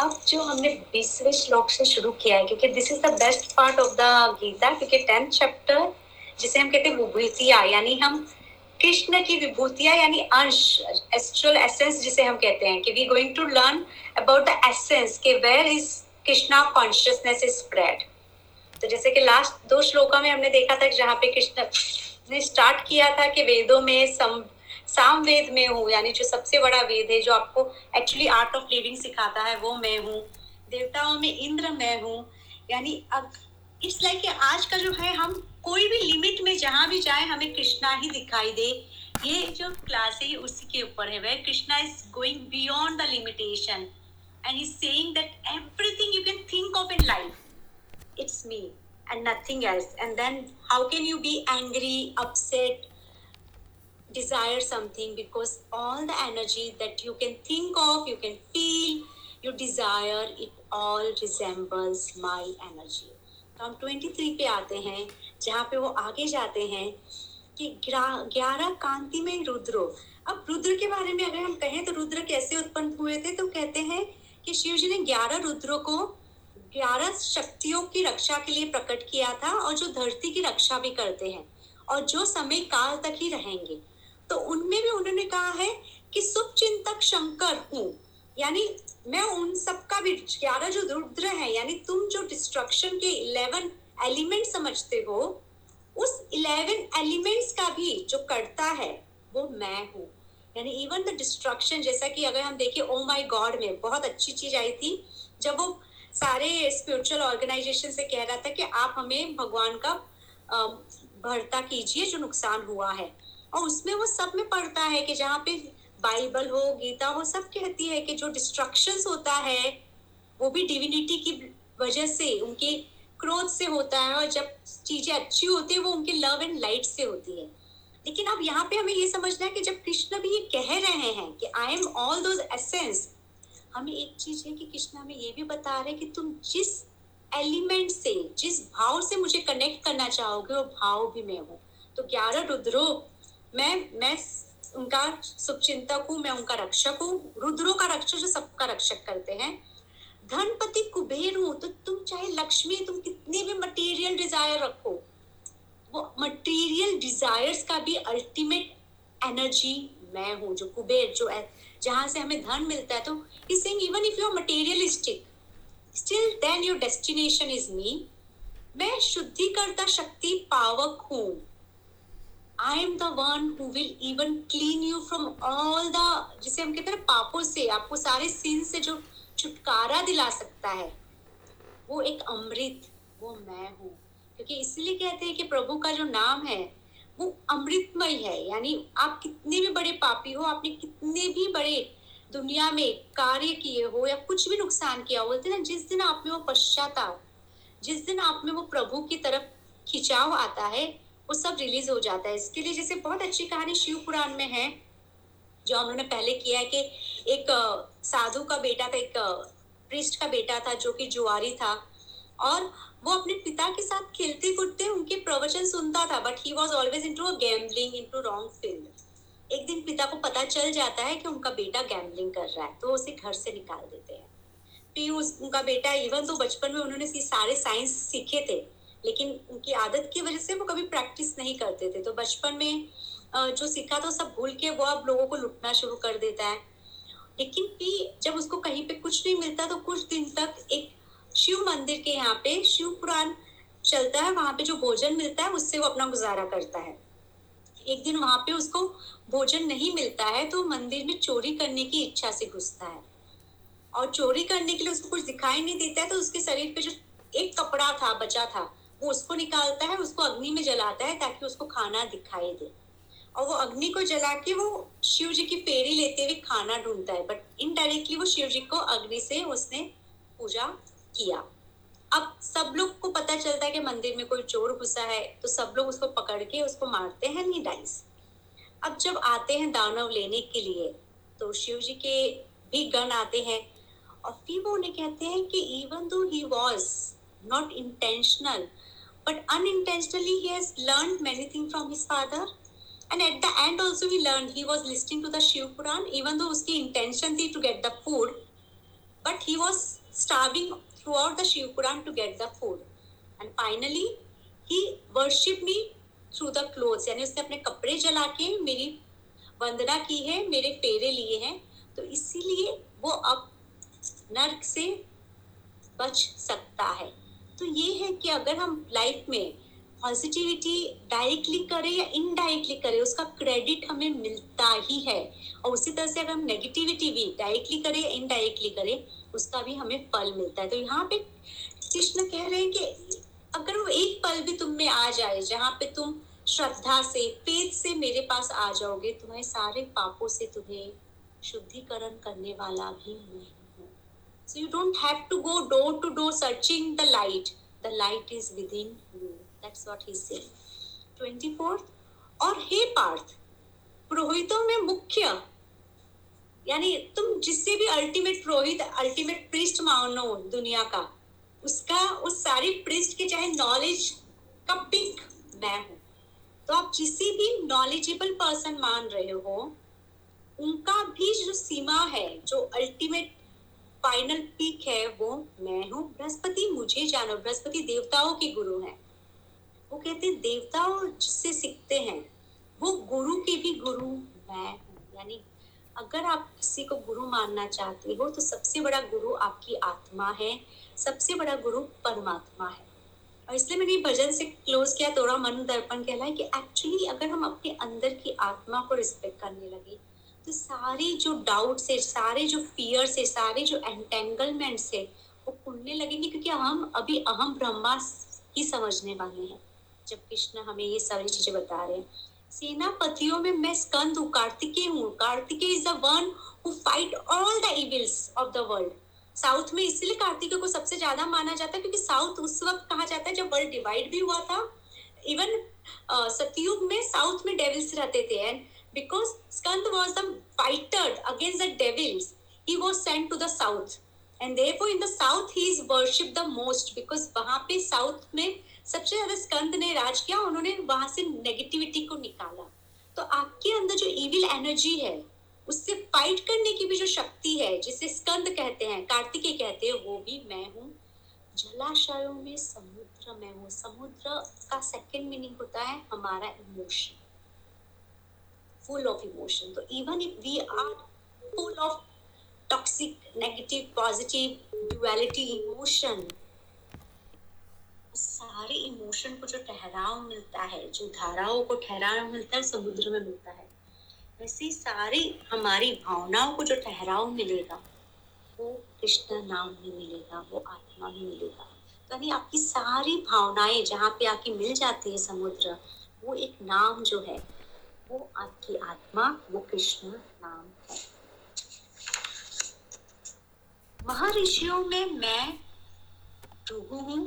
अब जो हमने बीसवें श्लोक से शुरू किया है, क्योंकि this is the best part of the Gita, क्योंकि टेंथ चैप्टर जिसे हम कहते हैं विभूतिया, यानी हम कृष्ण की विभूतियाँ, यानी अंश एस्ट्रल एसेंस जिसे हम कहते हैं, कि we going to learn about the essence के where is Krishna consciousness is spread तो जैसे कि लास्ट दो श्लोकों में हमने देखा था, जहाँ पे कृष्ण ने स्टार्ट किया था कि वेदों में सम साम वेद में हूँ, यानी जो सबसे बड़ा वेद है, जो आपको एक्चुअली आर्ट ऑफ़ लिविंग सिखाता है, वो मैं हूँ। देवताओं में इंद्र मैं हूँ। यानी अब इट्स लाइक आज का जो है, हम कोई भी लिमिट में जहाँ भी जाए, हमें कृष्णा ही दिखाई दे। ये जो क्लास है उसी के ऊपर है। वह Krishna is going beyond the limitation and is saying that everything you can think of in life it's me and nothing else and then how can you be angry upset desire something because all the energy that you can think of, you can feel, you desire, it all resembles my energy. तो हम 23 पे आते हैं जहाँ पे वो आगे जाते हैं कि ग्यारह कांति में रुद्रो अब रुद्र के बारे में अगर हम कहें तो रुद्र कैसे उत्पन्न हुए थे तो कहते हैं कि शिव जी ने ग्यारह रुद्रों को ग्यारह शक्तियों की रक्षा के लिए प्रकट किया था और जो धरती की रक्षा भी करते हैं और जो समय काल तक ही रहेंगे तो उनमें भी उन्होंने कहा है कि शुभ चिंतक शंकर हूँ। यानी मैं उन सबका भी ग्यारह जो रुद्र है, यानी तुम जो डिस्ट्रक्शन के इलेवन एलिमेंट समझते हो, उस इलेवन एलिमेंट्स का भी जो करता है, वो मैं हूँ। यानी इवन द डिस्ट्रक्शन जैसा कि अगर हम देखें ओ माय गॉड में बहुत अच्छी चीज़ आई थी, जब वो सारे स्पिरिचुअल ऑर्गेनाइजेशन से कह रहा था कि आप हमें भगवान का भरता कीजिए जो नुकसान हुआ है। और उसमें वो सब में पढ़ता है कि जहाँ पे बाइबल हो, गीता हो, सब कहती है कि जो डिस्ट्रक्शन होता है, वो भी डिविनिटी की वजह से, उनके क्रोध से होता है और जब चीज़ें अच्छी होती है, वो उनके लव एंड लाइट से होती है। लेकिन अब यहाँ पे हमें ये समझना है कि जब कृष्ण भी ये कह रहे हैं कि I am all those essence हमें एक चीज़ है कि कृष्ण हमें ये भी बता रहे कि तुम जिस एलिमेंट से, जिस भाव से मुझे कनेक्ट करना चाहोगे, वो भाव भी मैं हूँ। तो ग्यारह रुद्रो मैं मैं उनका शुभचिंतक हूँ, मैं उनका रक्षक हूँ। रुद्रों का रक्षक जो सबका रक्षक करते हैं। धनपति कुबेर हूँ तो तुम चाहे लक्ष्मी तुम कितने भी मटेरियल डिज़ायर रखो, वो मटेरियल डिजायर्स का भी अल्टीमेट एनर्जी मैं हूँ, जो कुबेर, जो है, जहाँ से हमें धन मिलता है। तो saying even if you are materialistic still then your destination is me मैं शुद्धिकर्ता शक्ति पावक हूँ। I am the one who will even clean you from all the जिसे हम कहते हैं पापों से, आपको सारे सीन से जो छुटकारा दिला सकता है, वो एक अमृत, वो मैं हूँ। क्योंकि इसलिए कहते हैं कि प्रभु का जो नाम है, वो अमृतमय है। यानी आप कितने भी बड़े पापी हो, आपने कितने भी बड़े दुनिया में कार्य किए हो या कुछ भी नुकसान किया हो, बोलते ना, जिस दिन आप में वो पश्चाताप, जिस दिन आप में वो प्रभु की तरफ़ खिंचाव आता है वो सब रिलीज़ हो जाता है। इसके लिए जैसे बहुत अच्छी कहानी शिव पुराण में है, जो हम लोगों ने पहले किया है कि एक साधु का बेटा था, एक प्रिस्ट का बेटा था, जो कि जुआरी था। और वो अपने पिता के साथ खेलते कूदते उनके प्रवचन सुनता था but he was always into gambling in to wrong field एक दिन पिता को पता चल जाता है कि उनका बेटा गैम्बलिंग कर रहा है तो उसे घर से निकाल देते हैं। फिर उनका बेटा इवन तो बचपन में उन्होंने सारे साइंस सीखे थे लेकिन उनकी आदत की वजह से वो कभी प्रैक्टिस नहीं करते थे। तो बचपन में जो सीखा था, सब भूल के वो अब लोगों को लुटना शुरू कर देता है। लेकिन भी जब उसको कहीं पे कुछ नहीं मिलता तो कुछ दिन तक एक शिव मंदिर के यहाँ पे, शिव पुराण चलता है, वहाँ पे जो भोजन मिलता है, उससे वो अपना गुजारा करता है। एक दिन वहाँ पे उसको भोजन नहीं मिलता है तो मंदिर में चोरी करने की इच्छा से घुसता है। और चोरी करने के लिए उसको कुछ दिखाई नहीं देता है तो उसके शरीर पे जो एक कपड़ा था, बचा था वो उसको निकालता है उसको अग्नि में जलाता है ताकि उसको खाना दिखाई दे। और वो अग्नि को जला के वो शिव जी की फेरी लेते हुए खाना ढूंढता है। बट इनडायरेक्टली वो शिव जी को अग्नि से उसने पूजा किया। अब सब लोग को पता चलता है कि मंदिर में कोई चोर घुसा है तो सब लोग उसको पकड़ के उसको मारते हैं नहीं डाइस अब जब आते हैं दानव लेने के लिए तो शिव जी के भी गण आते हैं। और फिर वो उन्हें कहते हैं कि even though he was not intentional, but unintentionally he has learned many things from his father. And at the end also he learned he was listening to the Shiv Puran, even though uski intention थी to get the food, but he was starving throughout the Shiv Puran to get the food. And finally, he worshipped me through the clothes. यानी उसने अपने कपड़े जला के मेरी वंदना की है मेरे फेरे लिए हैं तो इसीलिए वो अब नर्क से बच सकता है तो ये है कि अगर हम लाइफ में पॉजिटिविटी डायरेक्टली करें या इनडायरेक्टली करें, उसका क्रेडिट हमें मिलता ही है। और उसी तरह से अगर हम नेगेटिविटी भी डायरेक्टली करें या इनडायरेक्टली करें, उसका भी हमें फल मिलता है। तो यहाँ पे कृष्ण कह रहे हैं कि अगर वो एक पल भी तुम में आ जाए, जहाँ पे तुम श्रद्धा से फेथ से मेरे पास आ जाओगे, तुम्हारे सारे पापों से तुम्हें शुद्धिकरण करने वाला भी मैं हूँ so you don't have to go door to door searching the light the light is within you that's what he said 24 और हे पार्थ पुरोहितों में मुख्य यानी तुम जिससे भी अल्टीमेट पुरोहित अल्टीमेट प्रिस्ट मानो दुनिया का, उसका, उस सारी प्रिस्ट के चाहे नॉलेज का पिक मैं हूँ। तो आप जिसे भी नॉलेजेबल पर्सन मान रहे हो, उनका भी जो सीमा है, जो अल्टीमेट फाइनल पीक है वो मैं हूँ, बृहस्पति मुझे जानो, बृहस्पति देवताओं के गुरु हैं। वो कहते हैं, देवताओं जिससे सीखते हैं, वो गुरु के भी गुरु मैं यानी अगर आप किसी को गुरु मानना चाहते हो तो सबसे बड़ा गुरु आपकी आत्मा है, सबसे बड़ा गुरु परमात्मा है। और इसलिए मैंने भजन से क्लोज किया, थोड़ा मन दर्पण कहला है कि एक्चुअली अगर हम अपने अंदर की आत्मा को रिस्पेक्ट करने लगे तो सारे जो डाउट से सारे जो फियर से सारे जो एंटेंगलमेंट से वो खुलने लगेंगे क्योंकि हम अभी अहम ब्रह्मा ही समझने वाले हैं। जब कृष्ण हमें ये सारी चीज़ें बता रहे हैं। सेनापतियों में मैं स्कंद हूँ, कार्तिकेय हूँ। Kartikeya is the one who fight all the evils of the world south में इसलिए कार्तिकेय को सबसे ज़्यादा माना जाता है क्योंकि साउथ उस वक्त कहा जाता है जब वर्ल्ड डिवाइड भी हुआ था। इवन सतयुग में साउथ में डेविल्स रहते थे। And because Skanda was the fighter against the devils he was sent to the south and therefore in the south he is worship the most because वहाँ पे साउथ में सबसे ज़्यादा स्कंद ने राज किया, उन्होंने वहाँ से नेगेटिविटी को निकाला। तो आपके अंदर जो इविल एनर्जी है, उससे फाइट करने की भी जो शक्ति है, जिसे स्कंद कहते हैं, कार्तिकेय कहते हैं, वो भी मैं हूँ। जलाशयों में समुद्र में हूँ। समुद्र का सेकंड मीनिंग होता है हमारा इमोशन फुल ऑफ़ इमोशन तो even if we are full of toxic negative positive duality emotion सारे इमोशन को जो ठहराव मिलता है, जो धाराओं को ठहराव मिलता है, समुद्र में मिलता है, वैसे सारी हमारी भावनाओं को जो ठहराव मिलेगा, वो कृष्ण नाम भी मिलेगा, वो आत्मा भी मिलेगा। यानी आपकी सारी भावनाएँ जहाँ पे आके मिल जाती है समुद्र, वो एक नाम जो है वो आपकी आत्मा, वो कृष्ण नाम है। महर्षियों में मैं भृगु हूँ।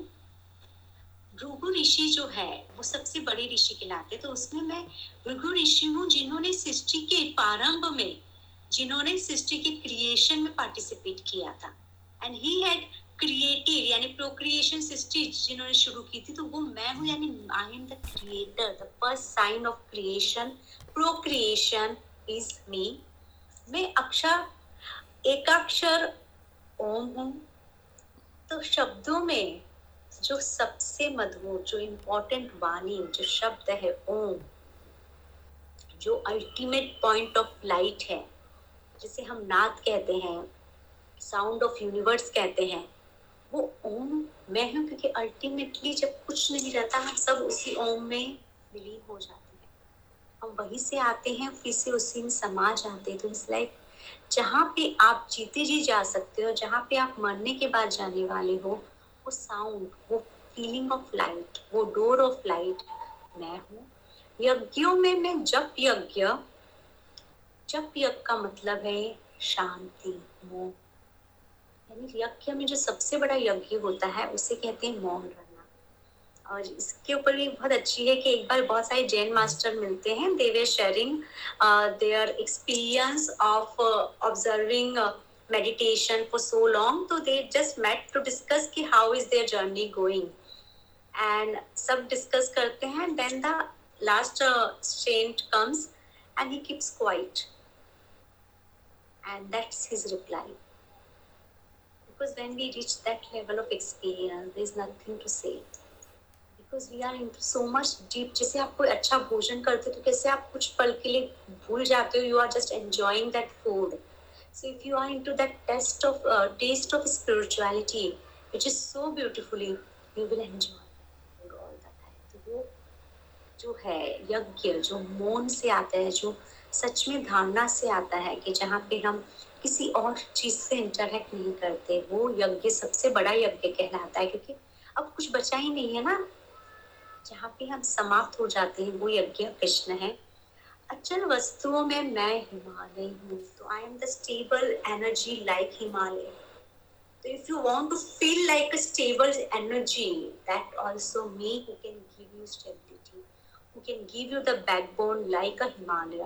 भृगु ऋषि जो है, वो सबसे बड़ी ऋषि कहलाते तो उसमें मैं भृगु ऋषि हूँ, जिन्होंने सृष्टि के प्रारंभ में, जिन्होंने सृष्टि के क्रिएशन में पार्टिसिपेट किया था। एंड ही हैड क्रिएटेड यानी प्रोक्रिएशन सृष्टि जिन्होंने शुरू की थी तो वो मैं हूँ, यानी I am the creator the first sign of creation procreation is me मैं अक्षर, एकाक्षर ओम हूँ। तो शब्दों में जो सबसे मधुर, जो इम्पोर्टेंट वाणी, जो शब्द है ओम, जो अल्टीमेट पॉइंट ऑफ़ लाइट है, जिसे हम नाद कहते हैं साउंड ऑफ़ यूनिवर्स कहते हैं वो ओम मैं हूँ क्योंकि अल्टीमेटली जब कुछ नहीं रहता, हम सब उसी ओम में विलीन हो जाते हैं। हम वहीं से आते हैं, फिर से उसी में समा जाते हैं। तो इस लाइक जहाँ पे आप जीते जी जा सकते हो, जहाँ पे आप मरने के बाद जाने वाले हो, वो साउंड वो फीलिंग ऑफ़ लाइट वो डोर ऑफ़ लाइट मैं हूँ। यज्ञों में मैं जप यज्ञ जप यज्ञ का मतलब है शांति, मोह। धार्मिक यज्ञ में जो सबसे बड़ा यज्ञ होता है, उसे कहते हैं मौन रहना और इसके ऊपर भी बहुत अच्छी है कि एक बार बहुत सारे जैन मास्टर मिलते हैं। They were sharing their experience of observing meditation for so long तो they just met to discuss कि how is their journey going and सब डिस्कस करते हैं then the last saint comes and he keeps quiet and that's his reply because when we reach that level of experience there is nothing to say because we are into so much deep जैसे आप कोई अच्छा भोजन करते हो तो कैसे आप कुछ पल के लिए भूल जाते हो you are just enjoying that food so if you are into that taste of uh, taste of spirituality which is so beautifully you will enjoy all the तो वो जो है यज्ञ जो मौन से आता है जो सच में धारणा से आता है कि जहाँ पे हम किसी और चीज़ से इंटरेक्ट नहीं करते। वो यज्ञ, सबसे बड़ा यज्ञ कहलाता है, क्योंकि अब कुछ बचा ही नहीं है ना। जहाँ पे हम समाप्त हो जाते हैं, वो यज्ञ कृष्ण है। अचल वस्तुओं में मैं हिमालय हूँ तो I am the stable energy like Himalaya तो if you want to feel like stable energy that also me can give you stability can give you the backbone like a Himalaya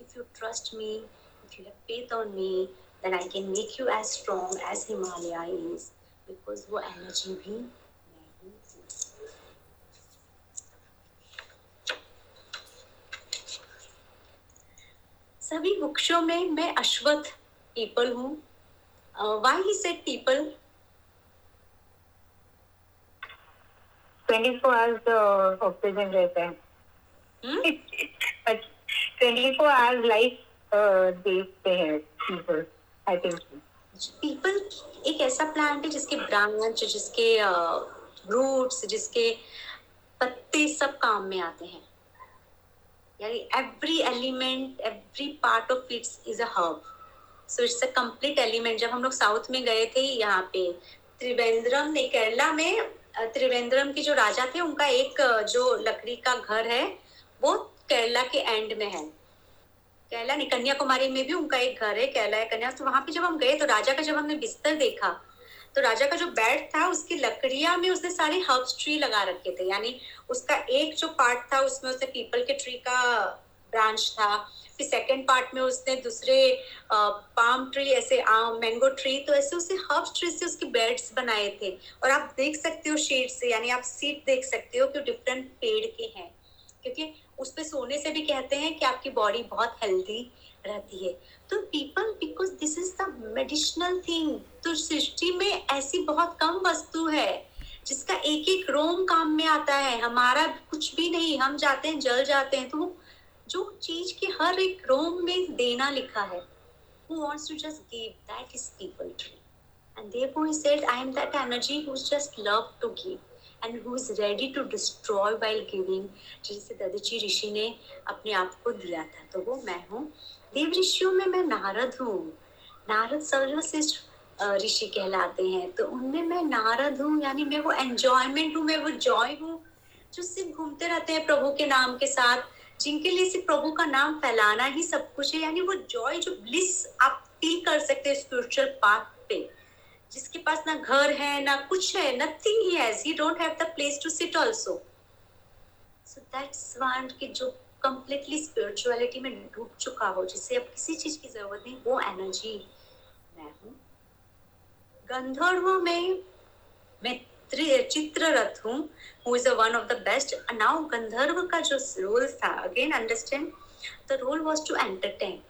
if you trust me if you have faith on me, then I can make you as strong as Himalaya is. Because वो energy भी मैं ही हूँ. सभी वृक्षों में मैं अश्वत्थ पीपल हूँ why he said peepal 24 hours oxygen रहता है ट्वेंटी फोर आवर्स लाइफ देखते हैं पीपल आई थिंक पीपल एक ऐसा प्लांट है जिसके ब्रांच जिसके रूट्स जिसके पत्ते सब काम में आते हैं। यानी every element every part of its is a herb so it's a complete element जब हम लोग साउथ में गए थे यहाँ पे, त्रिवेंद्रम ने केरला में त्रिवेंद्रम के जो राजा थे, उनका एक जो लकड़ी का घर है, वो केरला के एंड में है। केरला नहीं, कन्याकुमारी में भी उनका एक घर है, कैला है कन्या। तो वहाँ पे जब हम गए तो राजा का जब हमने बिस्तर देखा तो राजा का जो बेड था, उसकी लकड़िया में उसने सारे हर्ब्स ट्री लगा रखे थे। यानी उसका एक जो पार्ट था, उसमें उसने पीपल के ट्री का ब्रांच था, फिर सेकंड पार्ट में उसने दूसरे पाम ट्री, ऐसे आम मैंगो ट्री तो ऐसे उसने हर्ब्स ट्री से उसके बेड्स बनाए थे। और आप देख सकते हो शेड से, यानी आप सीट देख सकते हो कि डिफरेंट पेड़ के हैं। क्योंकि उस पे सोने से भी कहते हैं कि आपकी बॉडी बहुत हेल्दी रहती है। तो peepal because this is the medicinal thing तो सृष्टि में ऐसी बहुत कम वस्तु है, जिसका एक एक रोम काम में आता है। हमारा कुछ भी नहीं, हम जाते हैं, जल जाते हैं तो जो चीज़ के हर एक रोम में देना लिखा है, who wants to just give that is people tree. And therefore he said, i am that energy who's just love to give. And who is ready to destroy while giving जिसे ददीची ऋषि ने अपने आप को दिया था। तो वो मैं हूँ। देव ऋषियों में मैं नारद हूँ। नारद सर्वश्रेष्ठ ऋषि कहलाते हैं। तो उनमें मैं नारद हूँ, यानी मैं वो एंजॉयमेंट हूँ, मैं वो जॉय हूँ, जो सिर्फ़ घूमते रहते हैं प्रभु के नाम के साथ, जिनके लिए सिर्फ़ प्रभु का नाम फैलाना ही सब कुछ है। यानी वो जॉय जो ब्लिस आप फील कर सकते हैं स्पिरिचुअल पाथ पे। जिसके पास ना घर है, ना कुछ है nothing he has he don't have the place to sit also so that's one कि जो कंप्लीटली स्पिरिचुअलिटी में डूब चुका हो, जिसे अब किसी चीज़ की ज़रूरत नहीं, वो एनर्जी मैं हूँ। गंधर्वों में मैं त्रि- चित्ररथ हूँ who is one of the best now गंधर्व का जो रोल था again understand the role was to entertain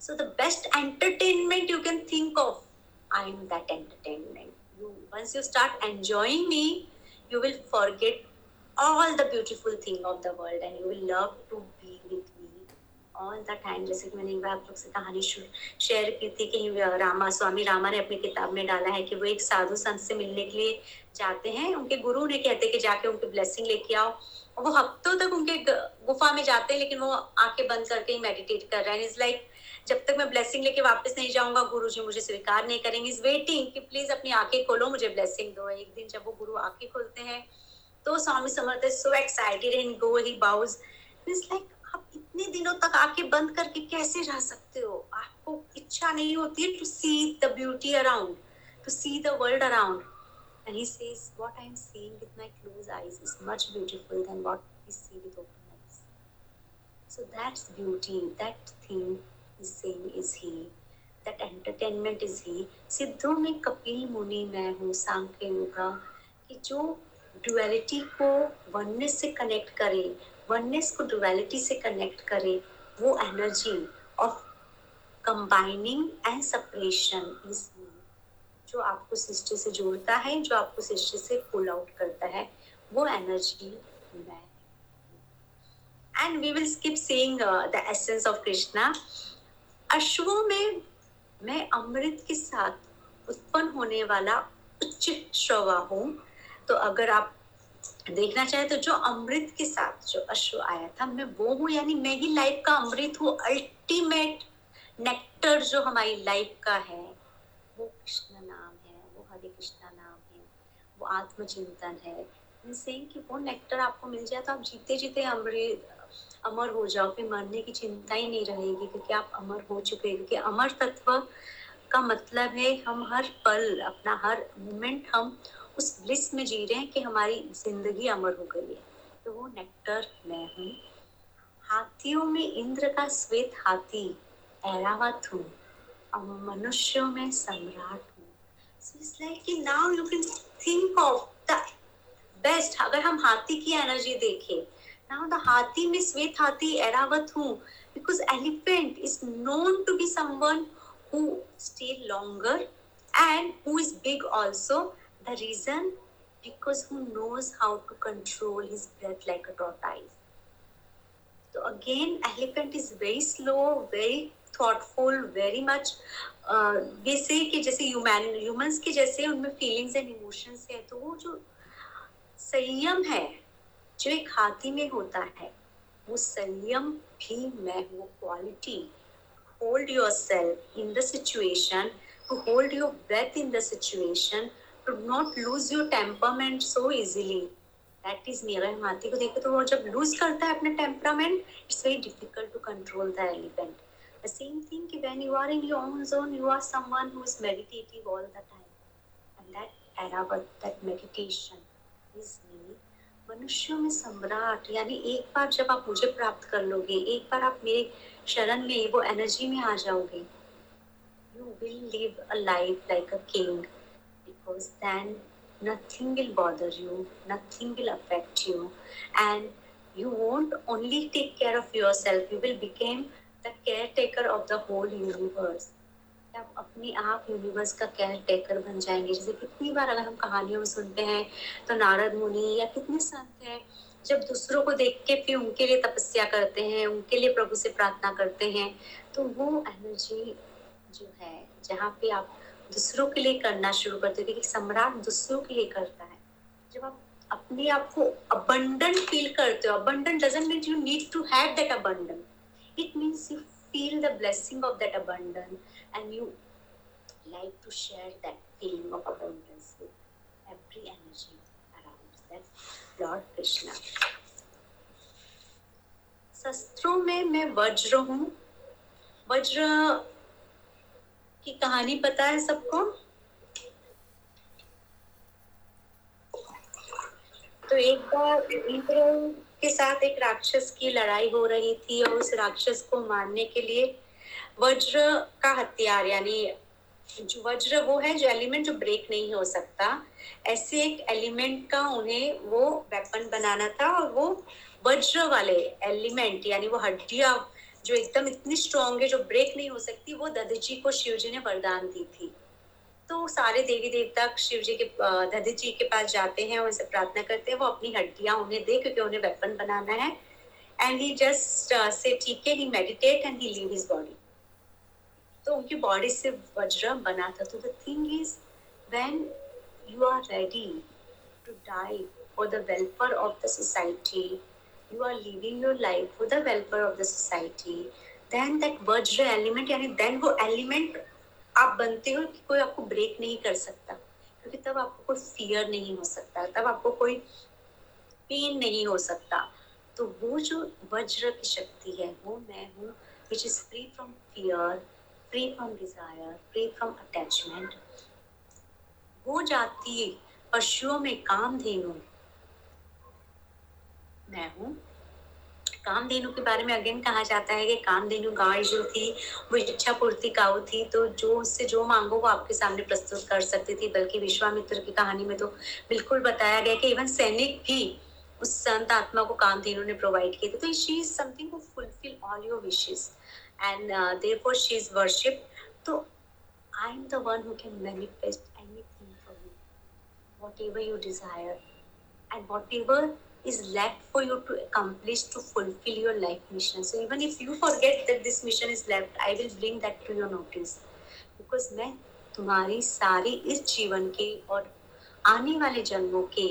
so the best entertainment you can think of i am that entertainment. You, once you start enjoying me, you will forget all the beautiful thing of the world and you will love to be with me. All the time, जैसे कि मैंने आप लोग से कहानी share की थी कि रामा, स्वामी रामा ने अपनी किताब में डाला है कि वो एक साधु संत से मिलने के लिए जाते हैं। उनके गुरु ने कहते हैं कि जाके उनकी ब्लेसिंग लेके आओ। और वो हफ्तों तक उनके गुफा में जाते हैं, लेकिन वो आँखें बंद करके ही मेडिटेट कर रहे हैं। इज़ लाइक जब तक मैं ब्लेसिंग लेके वापस नहीं जाऊँगा गुरु जी मुझे स्वीकार नहीं करेंगे इज़ वेटिंग कि प्लीज़ अपनी आँखें खोलो मुझे ब्लेसिंग दो एक दिन जब वो गुरु आँखें खोलते हैं तो Swami Samarth so excited and go he bows is like आप इतने दिनों तक आँखें बंद करके कैसे रह सकते हो आपको इच्छा नहीं होती to see the beauty around to see the world around And he says, What I am seeing with my closed eyes is much beautiful than what we see with open eyes. So that's beauty. That thing saying is he. That entertainment is he. सिद्धों में कपिल मुनि मैं हूँ सांख्य योगा कि जो duality को oneness से connect करे वननेस को डुअलिटी से कनेक्ट करे, वो energy of combining and separation is जो आपको सृष्टि से जोड़ता है, जो आपको सृष्टि से पुल आउट करता है, वो एनर्जी मैं and we will skip seeing the essence of Krishna अश्वों में मैं अमृत के साथ उत्पन्न होने वाला उच्च श्रवा हूँ। तो अगर आप देखना चाहे तो जो अमृत के साथ जो अश्व आया था, मैं वो हूँ, यानी मैं ही लाइफ का अमृत हूँ। अल्टीमेट नेक्टर जो हमारी लाइफ का है, वो कृष्ण नाम है, वो हरे कृष्णा नाम है, वो आत्मचिंतन है। कि वो नेक्टर आपको मिल जाए तो आप जीते जीते अमृत अमर हो जाओ, फिर मरने की चिंता ही नहीं रहेगी क्योंकि आप अमर हो चुके हैं। क्योंकि अमर तत्व का मतलब है हम हर पल, अपना हर मोमेंट हम उस ब्लिस में जी रहे हैं कि हमारी ज़िंदगी अमर हो गई है। तो वो नेक्टर मैं हूँ। हाथियों में इंद्र का श्वेत हाथी ऐरावत हूँ और मनुष्यों में सम्राट हूँ। कि now you can think of the best अगर हम हाथी की एनर्जी देखें now the हाथी में श्वेत हाथी ऐरावत हूँ because elephant is known to be someone who stay longer and who is big also the reason because who knows how to control his breath like a tortoise so again elephant is very slow very thoughtful very much ये से कि जैसे human humans के जैसे उनमें feelings and emotions है तो वो जो संयम है जो एक हाथी में होता है वो संयम भी मैं वो quality hold yourself in the situation to hold your breath in the situation to not lose your temperament so easily that is me अगर हम हाथी को देखें तो वो जब लूज करता है अपने temperament it's very difficult to control the elephant The same thing when you are in your own zone, you are someone who is meditative all the time. And that Aravat, that meditation is me. मनुष्यों में सम्राट, यानी एक बार जब आप मुझे प्राप्त कर लोगे, एक बार आप मेरे शरण में, वो एनर्जी में आ जाओगे। You will live a life like a king because then nothing will bother you, nothing will affect you, and you won't only take care of yourself, you will become the caretaker of the whole universe आप अपने आप universe का care taker बन जाएँगे। जैसे कितनी बार अगर हम कहानियों में सुनते हैं तो नारद मुनि या कितने संत हैं, जब दूसरों को देख के फिर उनके लिए तपस्या करते हैं, उनके लिए प्रभु से प्रार्थना करते हैं तो वो एनर्जी जो है, जहाँ पे आप दूसरों के लिए करना शुरू करते हो, क्योंकि सम्राट दूसरों के लिए करता है। जब आप अपने आप को अबंडन फील करते हो abandon doesn't mean you need to have that abandon it means you feel the blessing of that abundance. And you like to share that feeling of abundance with every energy around that lord krishna शस्त्रों में मैं वज्र हूँ वज्र की कहानी पता है सबको तो एक बार इंद्र के साथ एक राक्षस की लड़ाई हो रही थी और उस राक्षस को मारने के लिए वज्र का हथियार, यानी वज्र वो है, जो एलिमेंट जो ब्रेक नहीं हो सकता, ऐसे एक एलिमेंट का उन्हें वो वेपन बनाना था और वो वज्र वाले एलिमेंट यानी वो हड्डियाँ जो एकदम इतनी स्ट्रॉन्ग है, जो ब्रेक नहीं हो सकती, वो ददजी को शिव जी ने वरदान दी थी। तो सारे देवी देवता शिव जी के दधी जी के पास जाते हैं उनसे प्रार्थना करते हैं, वो अपनी हड्डियाँ उन्हें दे, क्योंकि उन्हें वेपन बनाना है। एंड ही जस्ट से ठीक है he meditate and he leave his body तो उनकी बॉडी से वज्र बना था। तो the thing is when you are ready to die for the welfare of the society you are living your life for the welfare of the society, then that vajra element, यानी then वो element आप बनते हो कि कोई आपको break नहीं कर सकता। क्योंकि तब आपको कोई फियर नहीं हो सकता, तब आपको कोई पेन नहीं हो सकता। तो वो जो वज्र की शक्ति है, वो मैं हूँ which is free from fear free from desire free from attachment वो जाती पशुओं में काम धेनु मैं हूँ। कामधेनु के बारे में अगेन कहा जाता है कि कामधेनु गाय जो थी, वो इच्छा पूर्ति काउ थी तो जो उससे जो मांगो वो आपके सामने प्रस्तुत कर सकती थी, बल्कि विश्वामित्र की कहानी में तो बिल्कुल बताया गया कि इवन सैनिक भी उस संत आत्मा को कामधेनु ने प्रोवाइड किए थे। तो she is something who fulfill all your wishes and therefore she is worship तो I am the one who can manifest whatever you desire and whatever is left for you to accomplish to fulfill your life mission. So even if you forget that this mission is left, I will bring that to your notice. Because मैं तुम्हारी सारी इस जीवन के और आने वाले जन्मों के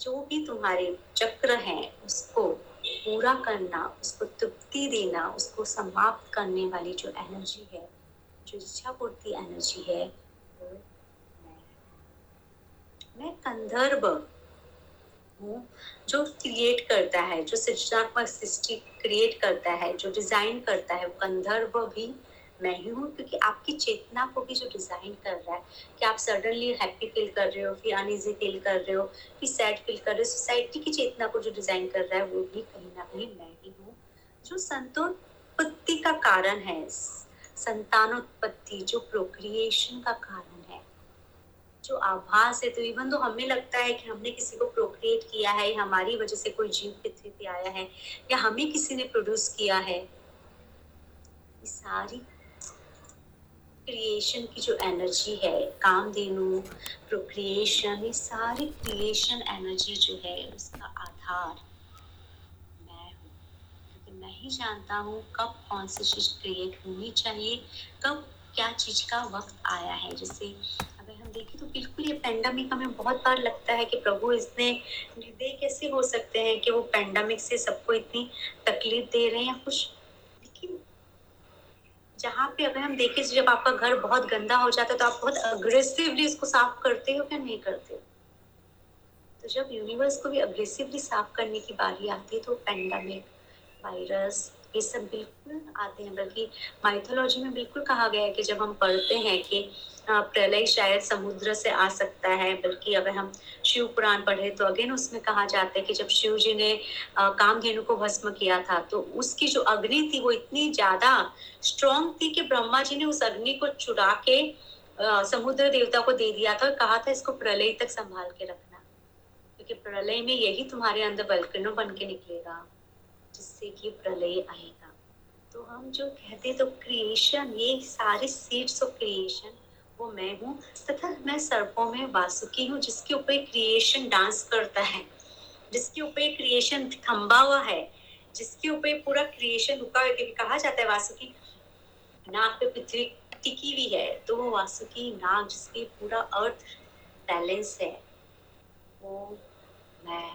जो भी तुम्हारे चक्र हैं उसको पूरा करना, उसको तृप्ति देना, उसको समाप्त करने वाली जो एनर्जी है, जो इच्छा पूर्ति एनर्जी है, वो मैं मैं कंदर्भ हूँ, जो क्रिएट करता है, जो सृजनात्मक सृष्टि क्रिएट करता है, जो डिज़ाइन करता है, वो कंधर्व भी मैं ही हूँ, क्योंकि आपकी चेतना को भी जो डिज़ाइन कर रहा है, कि आप सडनली हैप्पी फील कर रहे हो, फिर अनइजी फील कर रहे हो, फिर सैड फील कर रहे हो सोसाइटी की चेतना को जो डिज़ाइन कर रहा है, वो भी कहीं ना कहीं मैं ही हूँ। जो संतोत्पत्ति का कारण है, संतानोत्पत्ति, जो प्रोक्रिएशन का कारण है, जो आभास है तो इवन तो हमें लगता है कि हमने किसी को प्रोक्रिएट किया है हमारी वजह से कोई जीव पृथ्वी पे आया है, या हमें किसी ने प्रोड्यूस किया है, ये सारी क्रिएशन की जो एनर्जी है, काम देनु प्रोक्रिएशन ये सारी क्रिएशन एनर्जी जो है, उसका आधार मैं हूँ। क्योंकि मैं ही जानता हूँ कब कौन सी चीज़ क्रिएट होनी चाहिए, कब क्या चीज़ का वक्त आया है। जैसे अगर हम देखें तो बिल्कुल ये पेंडेमिक हमें बहुत बार लगता है कि प्रभु इसने निर्दय कैसे हो सकते हैं कि वो पेंडेमिक से सबको इतनी तकलीफ़ दे रहे हैं कुछ जहाँ पे अगर हम देखें जब आपका घर बहुत गंदा हो जाता है तो आप बहुत अग्रेसिवली इसको साफ़ करते हो या नहीं करते हो? तो जब यूनिवर्स को भी अग्रेसिवली साफ़ करने की बारी आती है तो पेंडेमिक वायरस ये सब बिल्कुल आते हैं। बल्कि माइथोलॉजी में बिल्कुल कहा गया है कि जब हम पढ़ते हैं कि प्रलय शायद समुद्र से आ सकता है, बल्कि अगर हम शिव पुराण पढ़े तो अगेन उसमें कहा जाता है कि जब शिव जी ने कामधेनु को भस्म किया था तो उसकी जो अग्नि थी वो इतनी ज़्यादा स्ट्रॉन्ग थी कि ब्रह्मा जी ने उस अग्नि को चुरा के समुद्र देवता को दे दिया था और कहा था इसको प्रलय तक संभाल के रखना। क्योंकि प्रलय में यही तुम्हारे अंदर बल्कनो बन के निकलेगा। जिससे कि प्रलय आएगा। तो हम जो कहते तो क्रिएशन ये सारे सीड्स ऑफ़ क्रिएशन वो मैं हूँ, तथा मैं सर्पों में वासुकी हूँ, जिसके ऊपर क्रिएशन डांस करता है। जिसके ऊपर क्रिएशन थम्बा हुआ है, जिसके ऊपर पूरा क्रिएशन रुका हुआ कहा जाता है वासुकी, नाग पे पृथ्वी टिकी हुई है तो वो वासुकी नाग जिसकी पूरा अर्थ बैलेंस है, वो मैं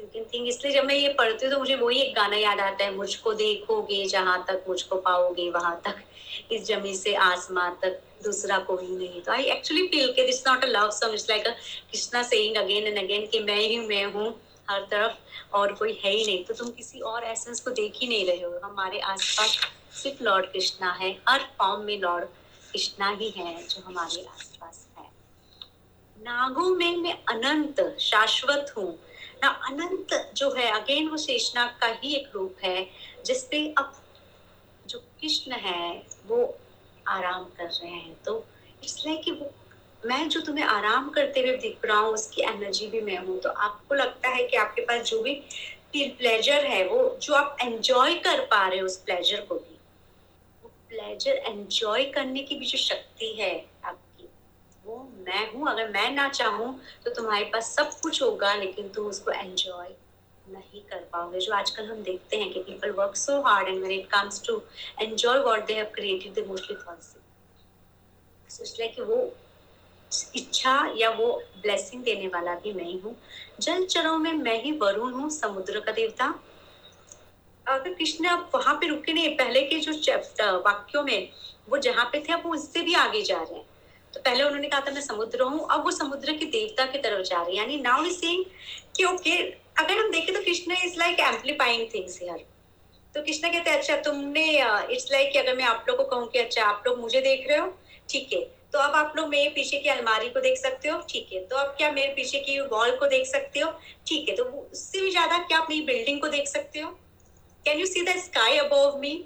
so इसलिए जब मैं ये पढ़ती हूँ तो मुझे वही एक गाना याद आता है, मुझको देखोगे जहाँ तक, मुझको पाओगे वहाँ तक, इस जमी से आसमां तक, दूसरा कोई नहीं। तो आई एक्चुअली फील के this not a love song it's like a Krishna saying again and again कि मैं ही, मैं हूँ, हर तरफ़ और कोई है ही नहीं। तो तुम किसी और एसेंस को देख ही नहीं रहे हो। हमारे आसपास सिर्फ़ लॉर्ड कृष्णा है, हर फॉर्म में लॉर्ड कृष्णा ही है जो हमारे आसपास है। नागों में मैं अनंत, शाश्वत हूँ ना अनंत जो है, अगेन वो शेषनाग का ही एक रूप है जिसपे अब जो कृष्ण है, वो आराम कर रहे हैं। तो इसलिए कि वो, मैं जो तुम्हें आराम करते हुए दिख रहा हूँ, उसकी एनर्जी भी मैं हूँ तो आपको लगता है कि आपके पास जो भी प्लेजर है, वो जो आप एंजॉय कर पा रहे हो उस प्लेजर को भी, वो प्लेजर एंजॉय करने की भी जो शक्ति है आपकी वो मैं हूँ, अगर मैं ना चाहूँ तो तुम्हारे पास सब कुछ होगा, लेकिन तुम उसको एंजॉय नहीं कर पाओगे। जो आजकल हम देखते हैं कि people work so hard and when it comes to enjoy what they have created they mostly falls so इसलिए कि वो इच्छा या वो ब्लेसिंग देने वाला भी मैं ही हूँ। जल चरों में मैं ही वरुण हूँ, समुद्र का देवता। अगर कृष्ण आप वहाँ पे रुके नहीं, पहले के जो वाक्यों में, वो जहाँ पे थे, अब वो उससे भी आगे जा रहे हैं। तो पहले उन्होंने कहा था मैं समुद्र हूँ अब वो समुद्र के देवता की तरफ़ जा रही हैं। यानी नाउ इज़ सेइंग कि ओके अगर हम देखें तो Krishna is like amplifying things here तो कृष्ण कहते हैं अच्छा तुमने इट्स uh, लाइक अगर मैं आप लोग को कहूँ कि अच्छा आप लोग मुझे देख रहे हो ठीक है तो अब आप लोग मेरे पीछे की अलमारी को देख सकते हो ठीक है तो अब क्या मेरे पीछे की वॉल को देख सकते हो ठीक है तो उससे भी ज़्यादा क्या आप मेरी बिल्डिंग को देख सकते हो? Can you see the sky above me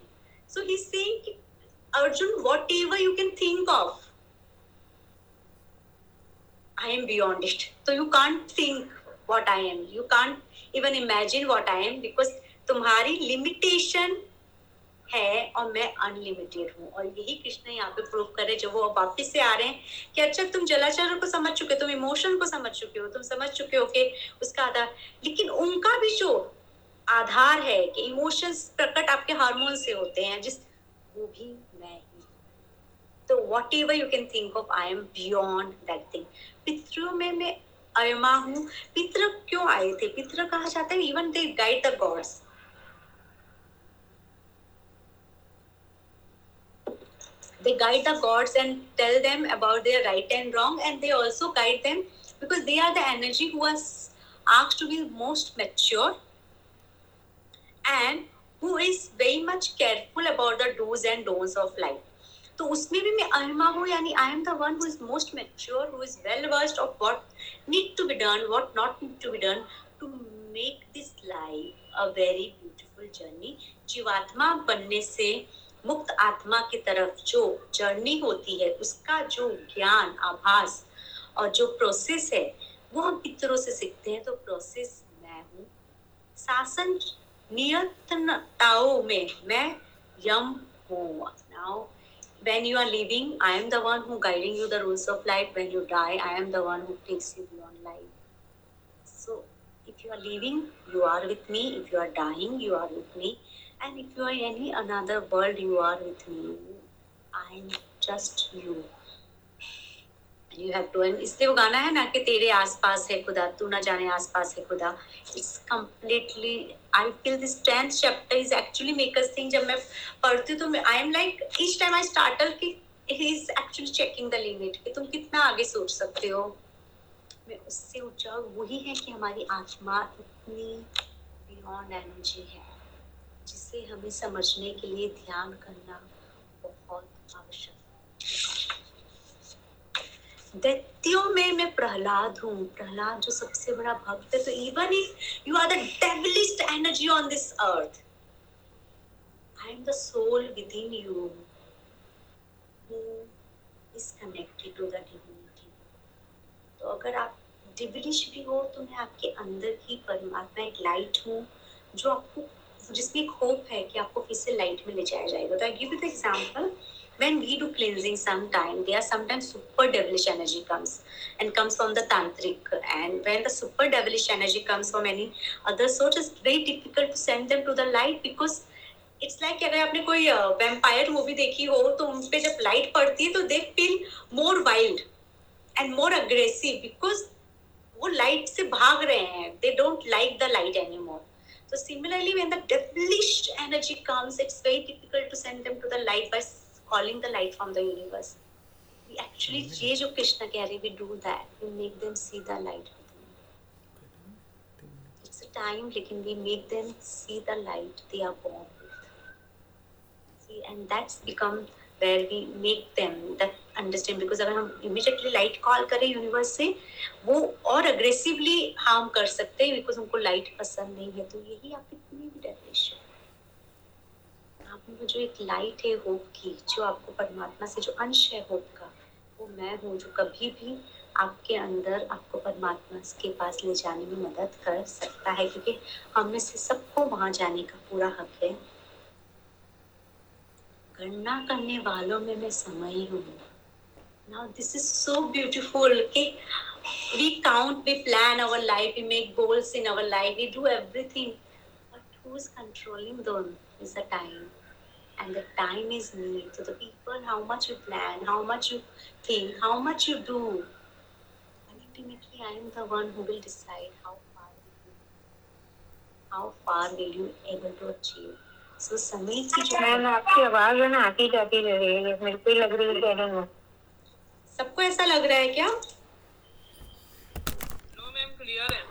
so he Arjun whatever you can think of I am beyond it. So you can't think what I am. You can't even imagine what I am because तुम्हारी limitation है और मैं unlimited हूँ और यही कृष्ण यहाँ पे prove करे जब वो वापिस से आ रहे हैं कि अच्छा तुम जलाचार को समझ चुके हो, तुम इमोशन को समझ चुके हो, तुम समझ चुके हो कि उसका आधार लेकिन उनका भी जो आधार है कि इमोशंस प्रकट आपके हार्मोन से होते हैं, जिस वो भी मैं ही तो whatever you can think of I am beyond that thing पितरों में मैं अयमा हूँ पितर क्यों आए थे पितर कहा जाता है even they guide the gods they guide the gods and tell them about their right and wrong and they also guide them because they are the energy who was asked to be most mature and who is very much careful about the do's and don'ts of life तो उसमें भी मैं अहिमा हूँ, यानी I am the one who is most mature who is well versed of what need to be done what not need to be done to make this life a very beautiful journey जीवात्मा बनने से मुक्त आत्मा की तरफ़ जो journey होती है, उसका जो ज्ञान, आभास और जो प्रोसेस है, वो हम पितरों से सीखते हैं। तो प्रोसेस मैं हूँ। शासन नियतताओं में मैं यम हूँ। Now when you are living i am the one who guiding you the rules of life when you die i am the one who takes you beyond life so if you are living you are with me if you are dying you are with me And if you are in any another world, you are with me. I'm just you. You have to and इसलिए वो गाना है ना कि तेरे आसपास है खुदा, तू ना जाने आसपास है खुदा। It's completely I feel this tenth chapter is actually makers thing जब मैं पढ़ती हूँ तो I am like each time I startle की he is actually checking the limit कि तुम कितना आगे सोच सकते हो। मैं उससे ऊँचा वही है कि हमारी आत्मा इतनी बियॉन्ड एनर्जी है, जिसे हमें समझने के लिए ध्यान करना बहुत आवश्यक दैत्यों में मैं प्रहलाद हूँ। प्रहलाद जो सबसे बड़ा भक्त है तो even if you are the devilist energy on this earth I am the soul within you is connected to the divinity. तो अगर आप डिविलिश भी हो तो मैं आपके अंदर की परमात्मा, एक लाइट हूँ, जो आपको, जिसमें एक होप है कि आपको फिर से लाइट में ले जाया जाएगा। तो I give you the example when we do cleansing sometime there are sometimes super devilish energy comes and comes from the tantric and when the super devilish energy comes from any other source it's very difficult to send them to the light because it's like like, अगर आपने कोई vampire uh, movie देखी हो तो उन पे जब light पड़ती है तो they feel more wild and more aggressive because वो लाइट से भाग रहे हैं they don't like the light anymore So similarly, when the devilish energy comes, it's very difficult to send them to the light by calling the light from the universe. We actually, ये जो कृष्ण कह रहे, we do that. We make them see the light. It's a time, लेकिन we make them see the light they are born with. See, and that's become where we make them that understand because अगर हम immediately light call करें universe से वो और aggressively harm कर सकते हैं बिकॉज़ उनको लाइट पसंद नहीं है तो यही आप इतनी भी डेफिनेशन आप में जो एक लाइट है होप की जो आपको परमात्मा से जो अंश है होप का वो मैं हूँ जो कभी भी आपके अंदर आपको परमात्मा के पास ले जाने में मदद कर सकता है क्योंकि हम में से सबको वहाँ जाने का पूरा हक है गणना करने वालों में मैं समय हूँ Now this is so beautiful. Okay, we count, we plan our life, we make goals in our life, we do everything. But who's controlling them is the time. And the time is me. So the people, how much you plan, how much you think, how much you do. and Ultimately, I am the one who will decide how far will you, how far will you able to achieve. So समय की जो ma'am आपकी आवाज़ है ना आती जाती रह रही है मेरे को लग रही है सबको ऐसा लग रहा है क्या नो मैम क्लियर है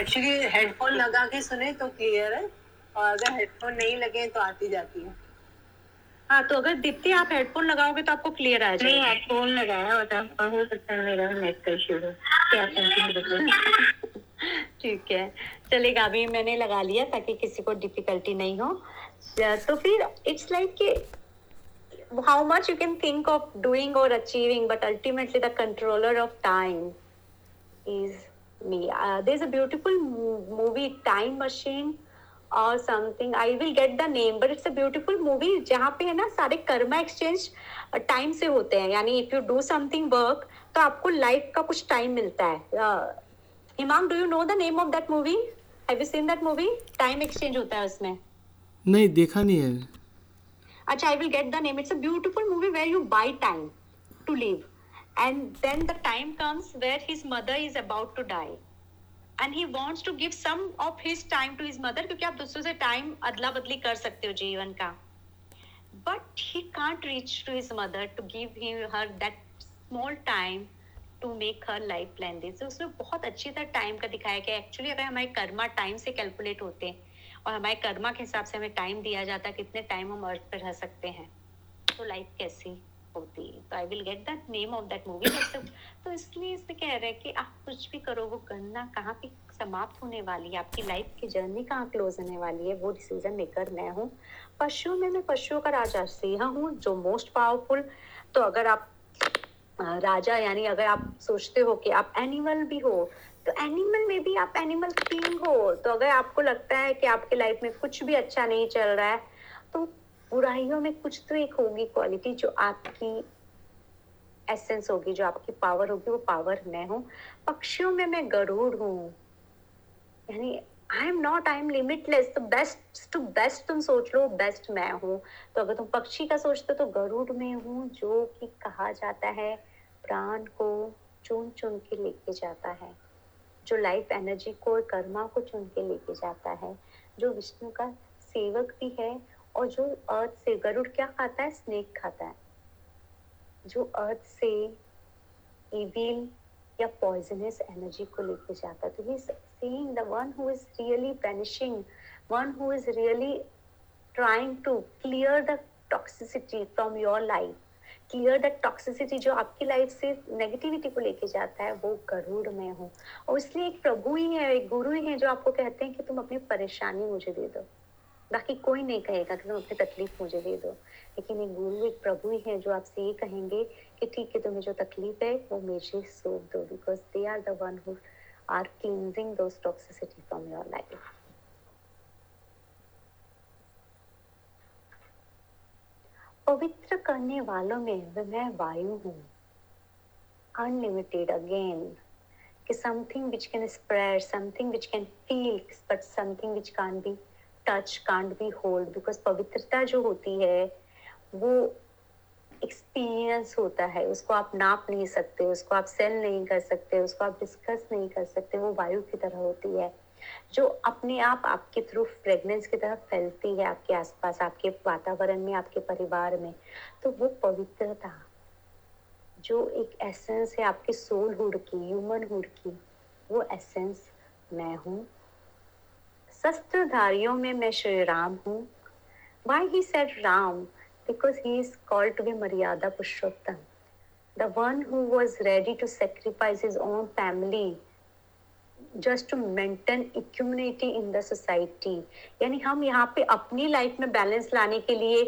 एक्चुअली हेडफोन लगा के सुने तो क्लियर है और अगर हेडफोन नहीं लगे तो आती जाती है हाँ तो अगर दीप्ति आप हेडफोन लगाओगे तो आपको क्लियर आ जाएगा हेडफोन लगाया ठीक है। चलेगा अभी मैंने लगा लिया ताकि किसी को डिफिकल्टी नहीं हो। तो फिर इट्स लाइक कि how much you can think of doing और achieving but ultimately the controller of time is me there is a beautiful movie time machine और something I will get the name but it's a beautiful movie जहाँ पे है ना सारे Karma exchange time से होते हैं। यानी if you do something work तो आपको लाइफ का कुछ टाइम मिलता है। इमाम do you know the name of that movie have you seen that movie time exchange होता है उसमें। नहीं देखा नहीं है। अच्छा I will get the name it's a beautiful movie where you buy time to live and then the time comes where his mother is about to die and he wants to give some of his time to his mother क्योंकि आप दूसरों से time अदला बदली कर सकते हो जीवन का। But he can't reach to his mother to give him her that small time to make her life plan this उसमें बहुत अच्छी तरह टाइम का दिखाया गया एक्चुअली अगर हमारे कर्मा टाइम से कैलकुलेट होते हैं और हमारे कर्मा के हिसाब से हमें टाइम दिया जाता है कितने टाइम हम अर्थ पर रह सकते हैं। तो लाइफ कैसी? होती तो I will get that name of that movie तो इसलिए इसमें कह रहे हैं कि आप कुछ भी करो, वो करना कहाँ पे समाप्त होने वाली है? आपकी लाइफ की जर्नी कहाँ क्लोज होने वाली है? वो डिसीज़न मेकर मैं हूँ। पशुओं में मैं पशुओं का राजा सिंह हूँ, जो मोस्ट पावरफुल तो अगर आप राजा यानी अगर आप सोचते हो कि आप एनिमल भी हो तो एनिमल में भी आप एनिमल किंग हो। तो अगर आपको लगता है कि आपके लाइफ में कुछ भी अच्छा नहीं चल रहा है तो बुराइयों में कुछ तो एक होगी क्वालिटी जो आपकी एसेंस होगी, जो आपकी पावर होगी, वो पावर मैं हूँ। पक्षियों में मैं गरुड़ हूँ। यानी I am not I am limitless तो बेस्ट टू बेस्ट तुम सोच लो बेस्ट मैं हूँ। तो अगर तुम पक्षी का सोचते हो तो गरुड़ में हूँ, जो कि कहा जाता है, प्राण को चुन चुन के लेके जाता है। जो लाइफ एनर्जी को कर्मा को चुन के लेके जाता है। जो विष्णु का सेवक भी है और जो अर्थ से गरुड़ क्या खाता है? स्नेक खाता है। जो अर्थ से इविल या पॉइजनस एनर्जी को लेके जाता है। तो he seeing the one who is really vanishing, one who is really trying to clear the toxicity from your life clear that toxicity जो आपकी लाइफ से नेगेटिविटी को लेके जाता है, वो गरुड़ में हो। और इसलिए एक प्रभु ही है, एक गुरु ही है जो आपको कहते हैं कि तुम अपनी परेशानी मुझे दे दो। बाकी कोई नहीं कहेगा कि तुम अपनी तकलीफ़ मुझे दे दो। लेकिन एक गुरु, एक प्रभु ही है जो आपसे ये कहेंगे कि ठीक है, तुम्हें जो तकलीफ़ है, वो मुझे सौंप दो because they are the one who are cleansing those toxicity from your life पवित्र करने वालों में मैं वायु हूँ। अनलिमिटेड अगेन कि something which can spread something which can feel but something which can be touch can't be hold because पवित्रता जो होती है, वो एक्सपीरियंस होता है। उसको आप नाप नहीं सकते, उसको आप सेल नहीं कर सकते, उसको आप डिस्कस नहीं कर सकते, वो वायु की तरह होती है। जो अपने आप आपके थ्रू फ्रेगनेंस की तरह फैलती है आपके आसपास, आपके वातावरण में, आपके परिवार में तो वो पवित्रता जो एक एसेंस है, आपके सोल हुड की ह्यूमन हुड की वो एसेंस मैं हूँ। में मैं श्री राम हूँ। Why he said Ram? Because he is called to be Maryada Purushottam, the one who was ready to sacrifice his own family just to maintain equanimity in the society यानी हम यहाँ पे अपनी लाइफ में बैलेंस लाने के लिए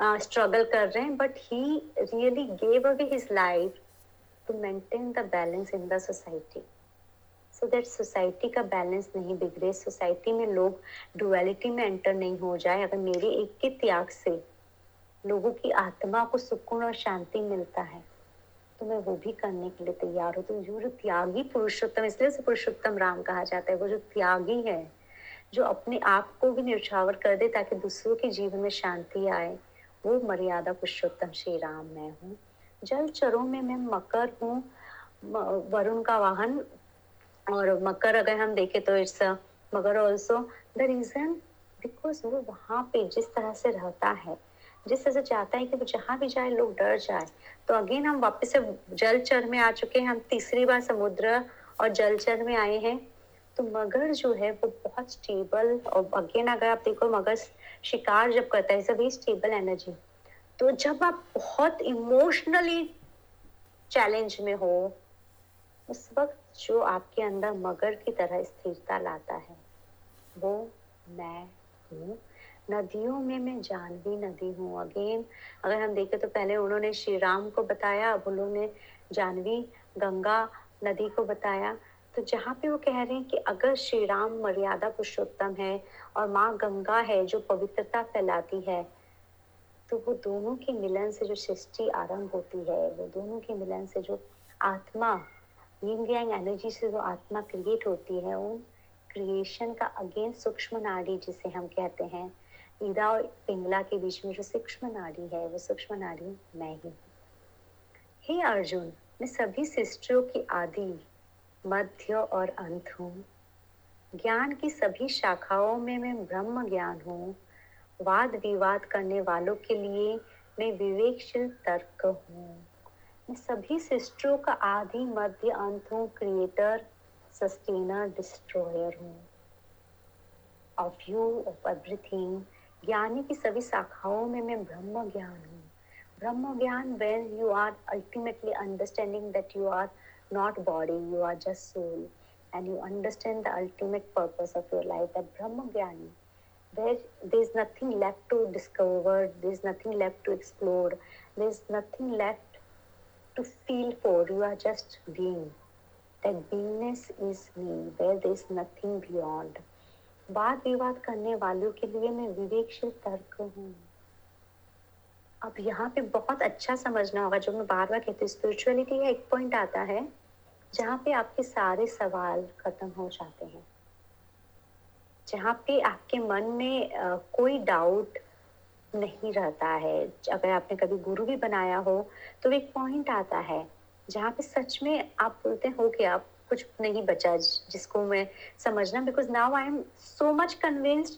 struggle uh, कर रहे हैं but he really gave away his life to maintain the balance in the society so that society का बैलेंस नहीं बिगड़े सोसाइटी में लोग डुअलिटी में एंटर नहीं हो जाए। अगर मेरे एक के त्याग से लोगों की आत्मा को सुकून और शांति मिलता है तो मैं वो भी करने के लिए तैयार हूँ। तो जो जो त्यागी पुरुषोत्तम, इसलिए से पुरुषोत्तम राम कहा जाता है, वो जो त्यागी है, जो अपने आप को भी निछावर कर दे ताकि दूसरों के जीवन में शांति आए, वो मर्यादा पुरुषोत्तम श्री राम मैं हूँ। जल चरों में मैं मकर हूँ वरुण का वाहन और मकर अगर हम देखें तो इट्स मगर ऑल्सो द रीजन बिकॉज़ वो वहाँ पे जिस तरह से रहता है, जिस तरह से चाहता है कि वो जहाँ भी जाए, लोग डर जाए। तो अगेन हम वापस से जलचर में आ चुके हैं, हम तीसरी बार समुद्र और जलचर में आए हैं। तो मगर जो है, वो बहुत स्टेबल और अगेन अगर आप देखो, मगर शिकार जब करता है वेरी स्टेबल एनर्जी तो जब आप बहुत इमोशनली चैलेंज में हो, उस वक्त जो आपके अंदर मगर की तरह स्थिरता लाता है, वो मैं हूँ। नदियों में मैं जानवी नदी हूँ। अगेन अगर हम देखें तो पहले उन्होंने श्री राम को बताया, अब उन्होंने जानवी गंगा नदी को बताया। तो जहाँ पे वो कह रहे हैं कि अगर श्री राम मर्यादा पुरुषोत्तम है और माँ गंगा है जो पवित्रता फैलाती है तो वो दोनों के मिलन से जो सृष्टि आरंभ होती है, वो दोनों के मिलन से जो आत्मा यिंग यांग एनर्जी से जो आत्मा क्रिएट होती है, उन क्रिएशन का अगेंस्ट सूक्ष्म नाड़ी जिसे हम कहते हैं, ईदा और पिंगला के बीच में जो सूक्ष्म नाड़ी है, वो सूक्ष्म नाड़ी मैं ही हे। अर्जुन, मैं सभी सृष्टियों की आदि, मध्य और अंत हूँ। ज्ञान की सभी शाखाओं में मैं ब्रह्म ज्ञान हूँ। वाद विवाद करने वालों के लिए मैं विवेकशील तर्क हूँ। सभी सिस्टरों का आदि मध्य अंत हूँ क्रिएटर सस्टेनर डिस्ट्रॉयर हूँ। ऑफ़ यू ऑफ़ एवरीथिंग ज्ञानी की सभी शाखाओं में मैं ब्रह्म ज्ञान हूँ। ब्रह्म ज्ञान when you are ultimately understanding that you are not body you are just soul and you understand the ultimate purpose of your life that ब्रह्म ज्ञानी there there is nothing left to discover there is nothing left to explore there is nothing left to feel for. You are just being. That beingness is me, where there's nothing beyond. वाद विवाद करने वालों के लिए मैं विवेकशील तर्क हूँ। अब यहाँ पे बहुत अच्छा समझना होगा, जो मैं बार बार कहती हूँ स्पिरिचुअलिटी का एक पॉइंट आता है, जहाँ पे आपके सारे सवाल खत्म हो जाते हैं। जहाँ पे आपके मन में कोई डाउट नहीं रहता है। अगर आपने कभी गुरु भी बनाया हो तो एक पॉइंट आता है, जहाँ पे सच में आप बोलते हो कि आप कुछ नहीं बचा, जिसको मैं समझना because now I am so much convinced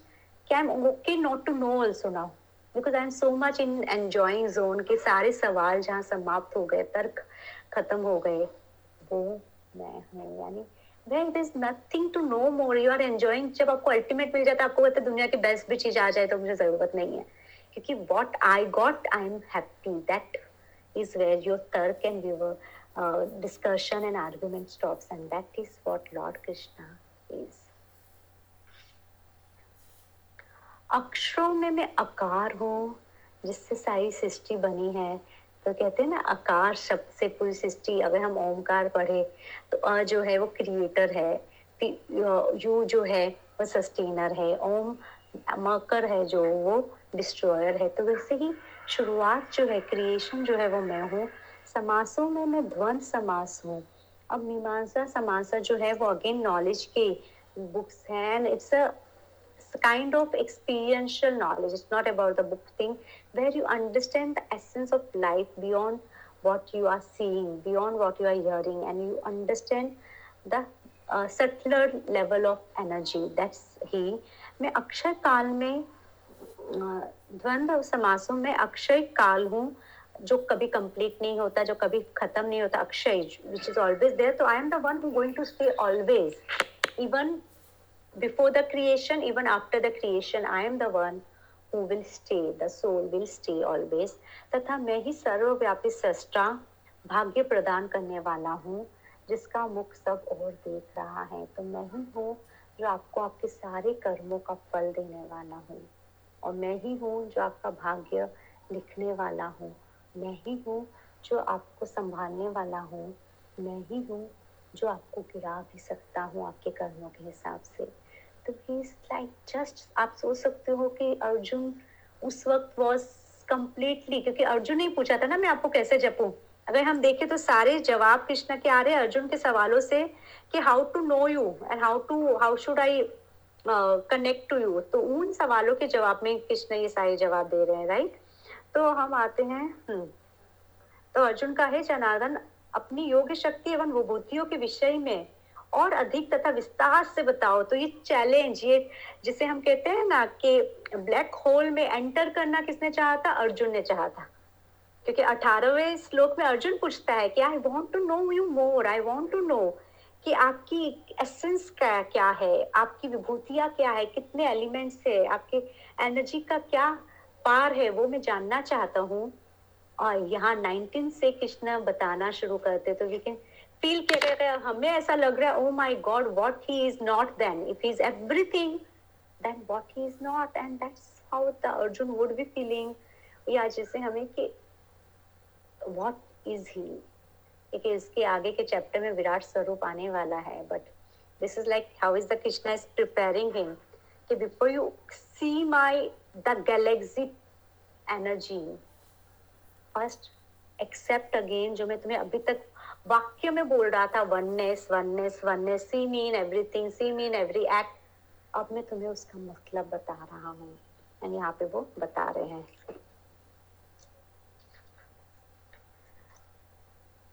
कि I am okay not to know also now because I am so much in enjoying zone के सारे सवाल जहाँ समाप्त हो गए, तर्क खत्म हो गए, वो मैं हूँ, यानी is nothing to know more you enjoying जब आपको अल्टीमेट मिल जाता है, आपको दुनिया की बेस्ट भी चीज़ आ जाए तो मुझे ज़रूरत नहीं है। क्योंकि what I got I am happy that where your tark and your uh, discussion and argument stops and that is what lord krishna is. अक्षरों में मैं अकार हूँ जिससे सारी सृष्टि बनी है। तो कहते हैं ना आकार शब्द से पूरी सृष्टि अगर हम ओमकार पढ़े तो अ जो है वो क्रिएटर है यू जो है वो सस्टेनर है ओम मकर है जो वो डिस्ट्रॉयर है। तो वैसे ही शुरुआत जो है क्रिएशन जो है वो मैं हूँ। समासों में मैं ध्वन समास हूँ। अब मीमांसा समासा जो है वो अगेन नॉलेज के बुक्स हैं। It's a kind of experiential knowledge it's not about the book thing where you understand the essence of life beyond what you are seeing beyond what you are hearing and you understand the subtler level of energy that's ही मैं अक्षर काल में द्वंद्व समासों में अक्षय काल हूँ, जो कभी कंप्लीट नहीं होता, जो कभी खत्म नहीं होता, अक्षय विच इज़ ऑलवेज देयर तो I am the one who going to stay always even before the creation, even after the creation, i am the one who will stay. The soul will stay always. तथा मैं ही सर्वव्यापी सृष्टा भाग्य प्रदान करने वाला हूँ, जिसका मुख सब और देख रहा है। तो मैं ही हूँ, जो आपको आपके सारे कर्मों का फल देने वाला हूँ। और मैं ही हूँ जो आपका भाग्य लिखने वाला हूँ। मैं ही हूँ जो आपको संभालने वाला हूँ। मैं ही हूँ जो आपको गिरा भी सकता हूँ आपके कर्मों के हिसाब से। तो प्लीज़ लाइक जस्ट आप सोच सकते हो कि अर्जुन उस वक्त वॉज़ कम्प्लीटली क्योंकि अर्जुन ने पूछा था ना, मैं आपको कैसे जपूं? अगर हम देखें तो सारे जवाब कृष्ण के आ रहे अर्जुन के सवालों से कि how to know you and how to how should I connect to you तो उन सवालों के जवाब में कृष्ण ये सारे जवाब दे रहे हैं राइट तो हम आते हैं हम्म, तो अर्जुन का है जनार्दन अपनी योग शक्ति एवं विभूतियों के विषय में और अधिक तथा विस्तार से बताओ। तो ये चैलेंज ये जिसे हम कहते हैं ना कि ब्लैक होल में एंटर करना किसने चाहा था? अर्जुन ने चाहा था। क्योंकि अठारहवें श्लोक में अर्जुन पूछता है कि I want to know you more I want to know कि आपकी एसेंस क्या क्या है? आपकी विभूतियाँ क्या है? कितने एलिमेंट्स है? आपके एनर्जी का क्या पार है? वो मैं जानना चाहता हूँ। और यहाँ 19 से कृष्ण बताना शुरू करते तो वी कैन फील किया हमें ऐसा लग रहा है ओ my god what he is not then if he is everything then what he is not and that's how the Arjun would be feeling या जैसे हमें कि व्हाट इज़ ही क्योंकि इसके आगे के चैप्टर में विराट स्वरूप आने वाला है but this is like how is the Krishna is preparing him कि before you see my the galaxy energy first accept again जो मैं तुम्हें अभी तक वाक्य में बोल रहा था oneness oneness oneness see mean everything see mean every act अब मैं तुम्हें उसका मतलब बता रहा हूँ। एंड यहाँ पे वो बता रहे हैं।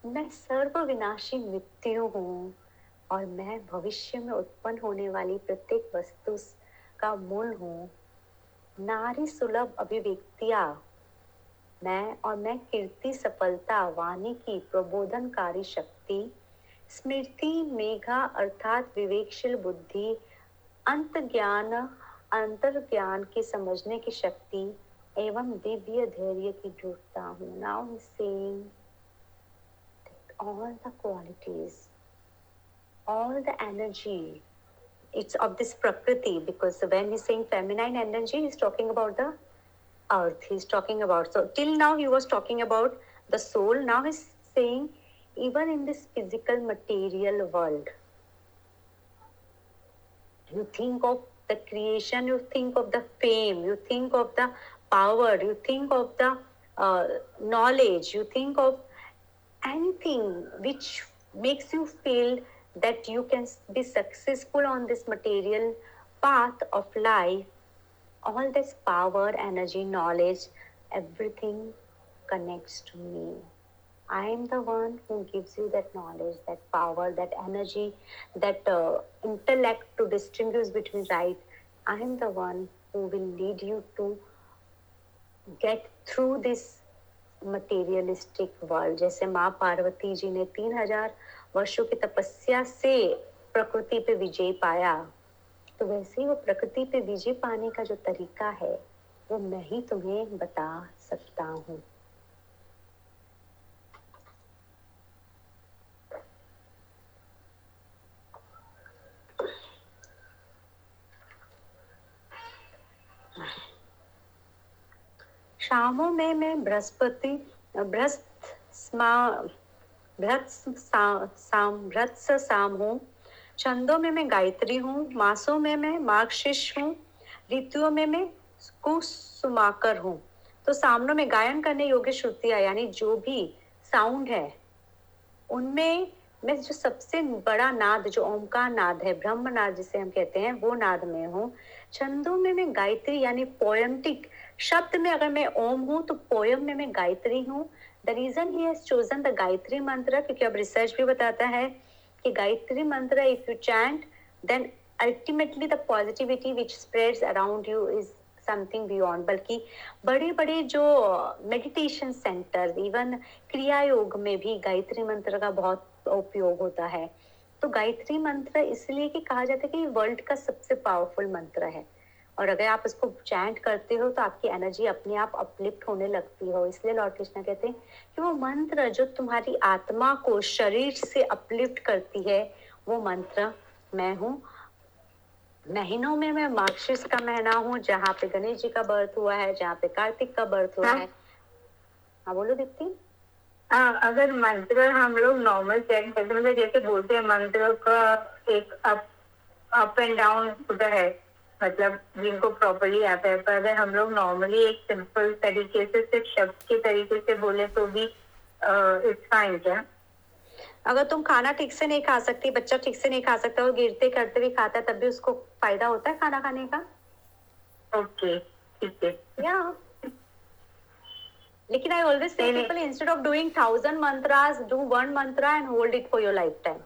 मैं सर्व विनाशी मृत्यु हूँ और मैं भविष्य में उत्पन्न होने वाली प्रत्येक वस्तु का मूल हूँ। नारी सुलभ अभिव्यक्तियाँ। मैं और मैं कीर्ति, सफलता, वाणी की प्रबोधनकारी शक्ति, स्मृति, मेघा अर्थात विवेकशील बुद्धि अंत ज्ञान अंतर ज्ञान की समझने की शक्ति एवं दिव्य धैर्य की जुटता हूँ। Now saying all the qualities all the energy it's of this prakriti because when he's saying feminine energy he's talking about the earth he's talking about so till now he was talking about the soul now he's saying even in this physical material world you think of the creation you think of the fame you think of the power you think of the uh, knowledge you think of anything which makes you feel that you can be successful on this material path of life all this power energy knowledge everything connects to me I am the one who gives you that knowledge, that power, that energy, that uh, intellect to distinguish between right. I am the one who will lead you to get through this materialistic world जैसे माँ पार्वती जी ने तीन हज़ार वर्षो की तपस्या से प्रकृति पे विजय पाया तो वैसे ही वो प्रकृति पे विजय पाने का जो तरीका है, वो मैं ही तुम्हें बता सकता हूँ। शामों में मैं बृहस्पति, बृहस्प साम हूँ। छंदों में मैं गायत्री हूँ, मासों में मैं मार्गशीर्ष हूँ, ऋतुओं में मैं कुसुमाकर हूँ। तो सामनों में गायन करने योग्य श्रुतियाँ, यानी जो भी साउंड है, उनमें मैं जो सबसे बड़ा नाद, जो ओमकार नाद है, ब्रह्म नाद जिसे हम कहते हैं, वो नाद में हूँ। छंदों में मैं गायत्री यानी पोयमटिक शब्द में अगर मैं ओम हूँ तो पोयम में मैं गायत्री हूँ। The reason he has chosen the Gayatri mantra, क्योंकि अब रिसर्च भी बताता है कि Gayatri mantra if you chant then ultimately the positivity which spreads around you is something beyond बल्कि बड़े बड़े जो मेडिटेशन सेंटर इवन क्रिया योग में भी गायत्री मंत्र का बहुत उपयोग होता है। तो गायत्री मंत्र इसलिए कि कहा जाता है कि वर्ल्ड का सबसे पावरफुल मंत्र है। और अगर आप इसको चैंट करते हो तो आपकी एनर्जी अपने आप अपलिफ्ट होने लगती हो। इसलिए लॉर्ड कृष्णा कहते हैं कि वो मंत्र जो तुम्हारी आत्मा को शरीर से अपलिफ्ट करती है वो मंत्र मैं हूँ। महीनों में मैं मार्क्सिस का महीना हूँ जहाँ पे गणेश जी का बर्थ हुआ है जहाँ पे कार्तिक का बर्थ हुआ हाँ? है। हाँ बोलो दीप्ति। हाँ अगर मंत्र हम लोग नॉर्मल चेक करते मतलब जैसे बोलते हैं मंत्र का एक अप अप एंड डाउन होता है मतलब जिनको प्रॉपरली आता है पर अगर हम लोग नॉर्मली एक सिंपल तरीके से सिर्फ़ शब्द के तरीके से बोले तो भी इट्स फाइन क्या? अगर तुम खाना ठीक से नहीं खा सकती बच्चा ठीक से नहीं खा सकता और गिरते करते भी खाता है तब भी उसको फ़ायदा होता है खाना खाने का? ओके ठीक है। या। लेकिन I always say people instead of doing thousand mantras do one mantra and hold it for your lifetime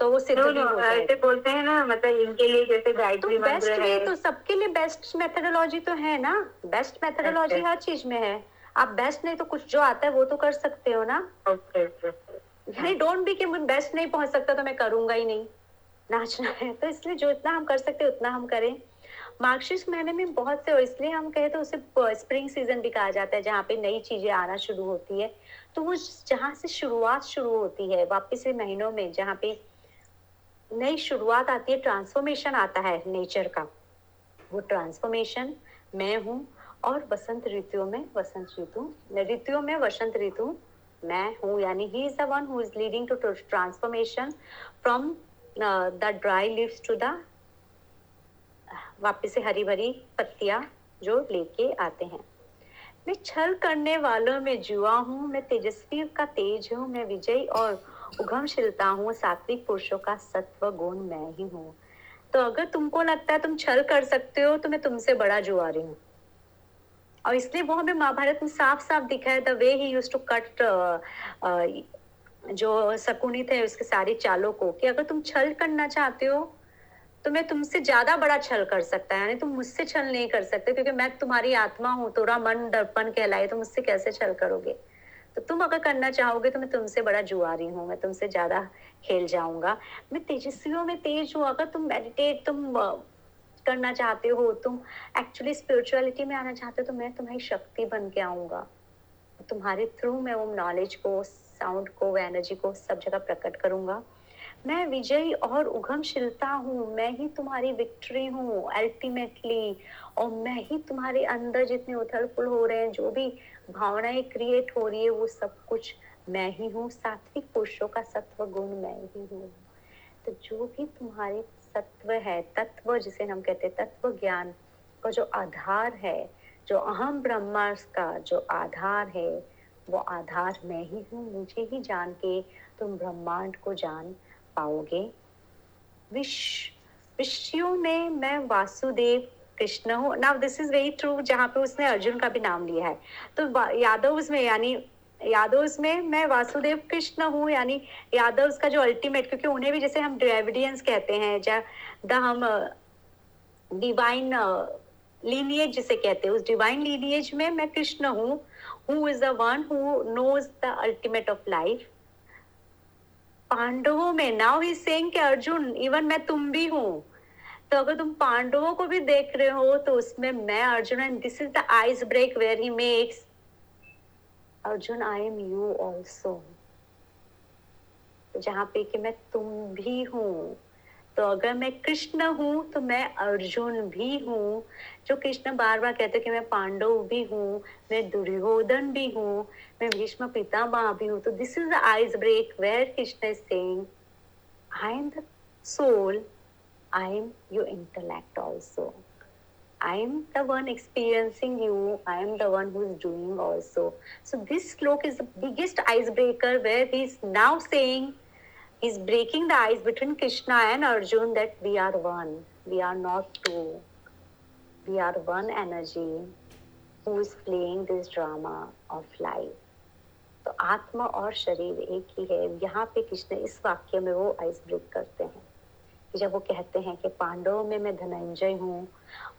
तो वो सिद्ध हो ऐसे बोलते हैं ना मतलब इनके लिए जैसे गायत्री तो बेस्ट वे तो सबके लिए बेस्ट मेथोडोलॉजी तो है ना। बेस्ट मेथोडोलॉजी अच्छा। हर चीज़ में है। आप बेस्ट नहीं तो कुछ जो आता है वो तो कर सकते हो ना। नहीं डोंट बी कि बेस्ट नहीं पहुँच सकता तो मैं करूँगा ही नहीं। नाचना है। तो इसलिए जो इतना हम कर सकते उतना हम करें। मार्क्सिस्ट महीने में बहुत से इसलिए हम कहे तो उसे स्प्रिंग सीज़न भी कहा जाता है, जहाँ पे नई चीज़ें आना शुरू होती है। तो वो जहाँ से शुरुआत शुरू होती है, वापिस महीनों में, जहाँ पे नई शुरुआत आती है ट्रांसफॉर्मेशन आता है नेचर का। वो ट्रांसफॉर्मेशन मैं हूँ, और बसंत ऋतुओं में, वसंत ऋतु ऋतुओं में वसंत ऋतु, मैं हूँ, यानी he is the one who is leading to transformation from the dry leaves to the वापस से हरी भरी पत्तियाँ जो लेके आते हैं। मैं छल करने वालों में जुआ हूँ, मैं तेजस्वी का तेज हूँ, मैं विजय और उगमशीलता हूँ, सात्विक पुरुषों का सत्व गुण मैं ही हूँ। तो अगर तुमको लगता है तुम छल कर सकते हो तो मैं तुमसे बड़ा जुआरी हूँ। और इसलिए वो हमें महाभारत में साफ़ साफ़ दिखा है the way he used to cut जो शकुनी थे, उसके सारे चालों को, कि अगर तुम छल करना चाहते हो तो मैं तुमसे ज़्यादा बड़ा छल कर सकता है, यानी तुम मुझसे छल नहीं कर सकते, क्योंकि मैं तुम्हारी आत्मा हूँ तोरा मन दर्पण कहलाए तो मुझसे कैसे छल करोगे? तो तुम अगर करना चाहोगे तो मैं तुमसे बड़ा जुआरी हूँ, मैं तुमसे ज़्यादा खेल जाऊँगा। मैं तेजस्वियों में तेज हूँ, अगर तुम मेडिटेट तुम करना चाहते हो, तुम एक्चुअली स्पिरिचुअलिटी में आना चाहते हो तो मैं तुम्हारी शक्ति बन के आऊँगा। तुम्हारे थ्रू मैं वो नॉलेज को साउंड को एनर्जी को सब जगह प्रकट करूँगा। मैं विजयी और उगमशीलता हूँ, मैं ही तुम्हारी विक्ट्री हूँ अल्टीमेटली और मैं ही तुम्हारे अंदर जितने उथल पुल हो रहे हैं, जो भी भावनाएँ क्रिएट हो रही है, वो सब कुछ मैं ही हूँ। सात्विक पुरुषों का सत्व गुण मैं ही हूँ। तो जो भी तुम्हारे सत्व है, तत्व जिसे हम कहते हैं तत्व ज्ञान का जो आधार है, जो अहम ब्रह्मास का जो आधार है, वो आधार मैं ही हूँ। मुझे ही जान के तुम ब्रह्मांड को जान पाओगे। विश्व विषयों में मैं वासुदेव कृष्ण हूँ। Now this is very true जहाँ पे उसने अर्जुन का भी नाम लिया है। तो यादव में यानी, यादव में मैं वासुदेव कृष्ण हूँ, यानी यादव का जो अल्टीमेट क्योंकि उन्हें भी जैसे हम ड्रेविडियंस कहते हैं या द हम डिवाइन लीनिएज जिसे कहते हैं, उस डिवाइन लीनिएज में मैं कृष्ण हूँ। Who is the one who knows the ultimate of life पांडवों में नाउ ही सेइंग कि अर्जुन इवन मैं तुम भी हूँ। तो अगर तुम पांडवों को भी देख रहे हो तो उसमें मैं, Arjun and this is the ice break where he makes Arjun I am you also जहाँ पे कि मैं तुम भी हूँ। तो अगर मैं कृष्ण हूँ तो मैं अर्जुन भी हूँ जो कृष्ण बार बार कहते कि मैं पांडव भी हूँ, मैं दुर्योधन भी हूँ, मैं भीष्म पितामह भी हूँ तो this is the ice break where Krishna is saying I am the soul I am your intellect also I am the one experiencing you. I am the one who is doing also. So this slok is the biggest icebreaker where he's now saying He's breaking the ice between Krishna and Arjun that we are one. We are not two. We are one energy who is playing this drama of life. तो आत्मा और शरीर एक ही है यहाँ पे कृष्ण इस वाक्य में वो आइस ब्रेक करते हैं कि जब वो कहते हैं कि पांडवों में मैं धनंजय हूँ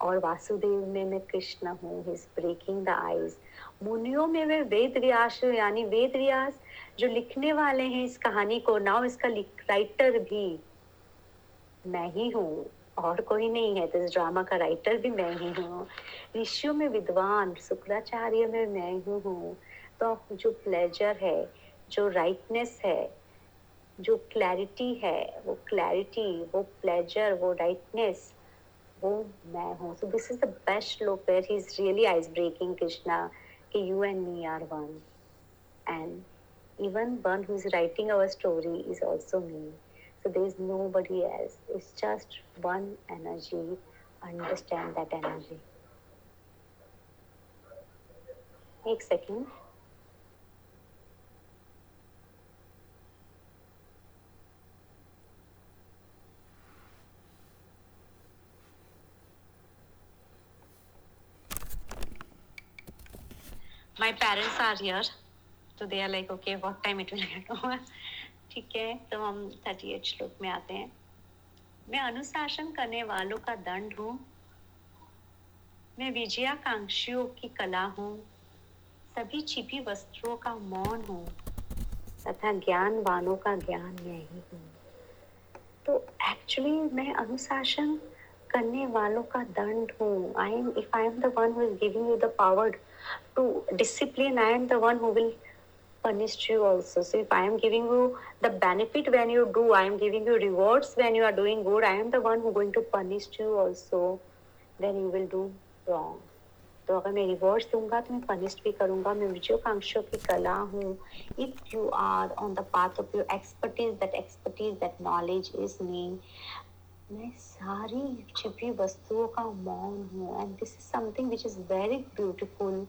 और वासुदेव में मैं कृष्ण हूँ ही ब्रेकिंग द आइस मुनियों में मैं वेद व्यास यानी वेद व्यास जो लिखने वाले हैं इस कहानी को नाउ इसका राइटर भी मैं ही हूँ, और कोई नहीं है। तो इस ड्रामा का राइटर भी मैं ही हूँ। ऋषियों में विद्वान, शुक्राचार्य में मैं ही हूँ। तो जो प्लेजर है, जो राइटनेस है, जो क्लैरिटी है, वो क्लैरिटी वो प्लेजर वो राइटनेस वो मैं हूँ। So this is is the best look where he's really ice breaking Krishna, कि you and me are one. And even one who's writing our story is also me. So there's nobody else. It's just one energy. Understand that energy. Take second. My parents are here. So they are like, okay, what time it will get over ठीक है तो हम thirty eight श्लोक में आते हैं। मैं अनुशासन करने वालों का दंड हूँ। मैं विजयाकांक्षियों की कला हूँ। सभी छिपी वस्त्रों का मौन हूँ। तथा ज्ञानवानों का ज्ञान मैं ही हूँ। तो एक्चुअली मैं अनुशासन करने वालों का दंड हूँ। I am if I am the one who is giving you the power to discipline, i am the one who will punish you also so if i am giving you the benefit when you do i am giving you rewards when you are doing good i am the one who going to punish you also when you will do wrong तो अगर मैं reward दूँगा तो मैं punish भी करूँगा मैं विजयोकांक्षों की कला हूँ if you are on the path of your expertise that expertise that knowledge is me मैं सारी छिपी वस्तुओं का मौन हूँ and this is something which is very beautiful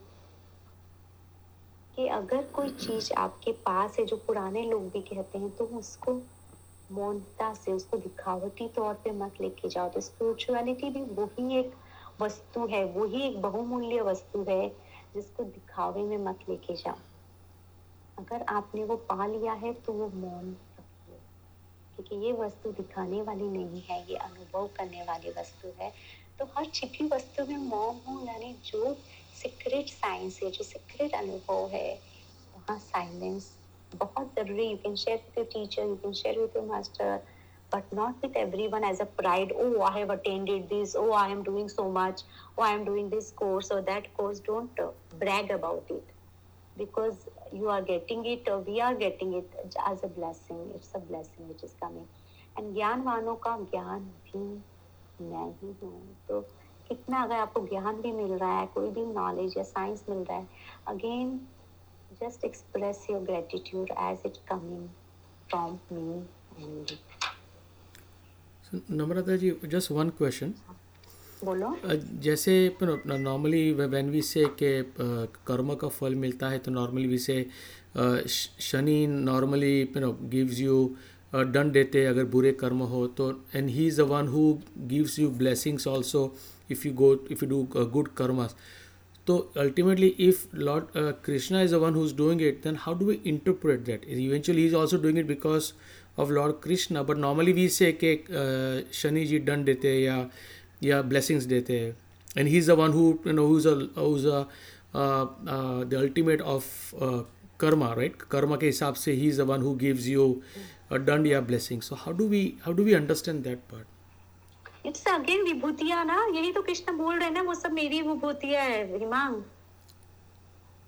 कि अगर कोई चीज़ आपके पास है, जो पुराने लोग भी कहते हैं तो उसको मौनता से, उसको दिखावटी तौर पे मत लेके जाओ। तो स्पिरिचुअलिटी भी वही एक वस्तु है, वही एक बहुमूल्य वस्तु है, जिसको दिखावे में मत लेके जाओ। अगर आपने वो पा लिया है तो वो मौन क्योंकि ये वस्तु दिखाने वाली नहीं है, ये अनुभव करने वाली वस्तु है। तो हर छिपी वस्तु में मौन हो, यानी जो सीक्रेट साइंस है जो सीक्रेट अनुभव है वहाँ साइलेंस बहुत ज़रूरी you can share with your teacher you can share with your master but not with everyone as a pride oh I have attended this oh I am doing so much oh I am doing this course और that course don't brag about it because you are getting it we are getting it as a blessing it's a blessing which is coming and ज्ञानवानों का ज्ञान भी मैं ही हूँ। तो so, कितना अगर आपको ज्ञान भी मिल रहा है कोई भी नॉलेज या साइंस मिल रहा है again just express your gratitude as it coming from me only. So, Namrata ji, just one question. बोलो जैसे नॉर्मली व्हेन वी से के कर्म का फल मिलता है तो नॉर्मली वी से शनि नॉर्मली गिव्स यू दंड देते अगर बुरे कर्म हो तो and he is the one who gives you blessings also if you go if you do good karmas तो ultimately if Lord Krishna is the one who is doing it then how do we interpret that eventually is also doing it because of Lord Krishna but normally we say के uh, Shani जी दंड देते हैं या या blessings देते हैं and he is the one who you know whose whose the ultimate of karma right karma के हिसाब से he is the one who gives you दंड या blessing so how do we how do we understand that part it's again विभूतियाँ ना यही तो कृष्ण बोल रहे ना वो सब मेरी विभूतियाँ है हिमांग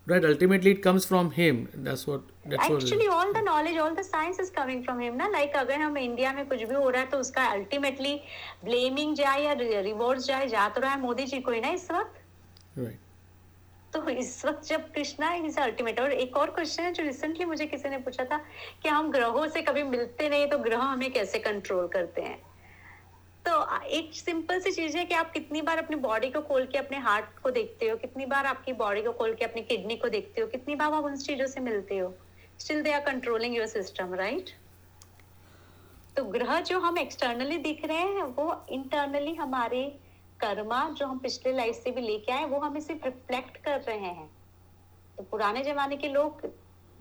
right ultimately it comes from him. That's what that's actually what all the knowledge all the science is coming from him ना लाइक अगर हम इंडिया में कुछ भी हो रहा है तो उसका अल्टीमेटली ब्लेमिंग जाए या रिवॉर्ड जाए जा तो रहा है मोदी जी को ही ना इस वक्त right. तो इस वक्त जब कृष्णा इज़ अल्टीमेट और एक और क्वेश्चन है जो रिसेंटली मुझे किसी ने पूछा था कि हम ग्रहों से कभी मिलते नहीं तो ग्रह हमें कैसे कंट्रोल करते हैं? एक सिंपल सी चीज़ है कि आप कितनी बार अपनी बॉडी को खोल के अपने हार्ट को देखते हो, कितनी बार आपकी बॉडी को खोल के अपनी किडनी को देखते हो, कितनी बार आप उन चीज़ों से मिलते हो। Still they are controlling your system right तो ग्रह जो हम एक्सटर्नली दिख रहे हैं, वो इंटरनली हमारे कर्मा जो हम पिछले लाइफ से भी लेके आए, वो हमें सिर्फ़ रिफ्लेक्ट कर रहे हैं। तो पुराने जमाने के लोग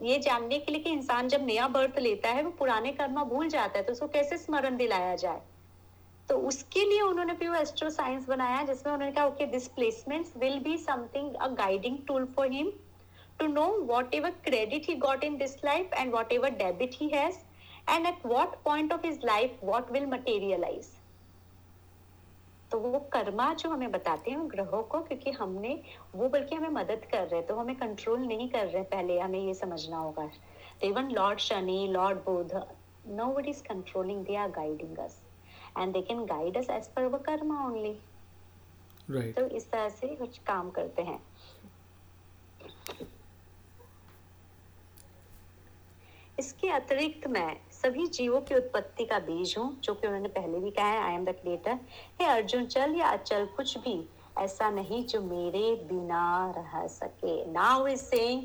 ये जानने के लिए कि इंसान जब नया बर्थ लेता है, वो पुराने कर्मा भूल जाता है तो उसको कैसे स्मरण दिलाया जाए? तो उसके लिए उन्होंने वो एस्ट्रो साइंस बनाया, जिसमें उन्होंने कहा okay this placements will be something a guiding tool for him to know whatever credit he got in this life and whatever debit he has and at what point of his life what will materialize. तो वो कर्मा जो हमें बताते हैं ग्रहों को, क्योंकि हमने वो बल्कि हमें मदद कर रहे हैं तो हमें कंट्रोल नहीं कर रहे पहले, हमें ये समझना होगा। Even Lord Shani Lord Budh no but is controlling they are guiding us and they can guide us as per वो कर्मा ओनली right. तो इस तरह से कुछ काम करते हैं। इसके अतिरिक्त मैं सभी जीवों की उत्पत्ति का बीज हूँ जो कि उन्होंने पहले भी कहा है I am the creator hey Arjun चल या अचल कुछ भी ऐसा नहीं जो मेरे बिना रह सके। Now is saying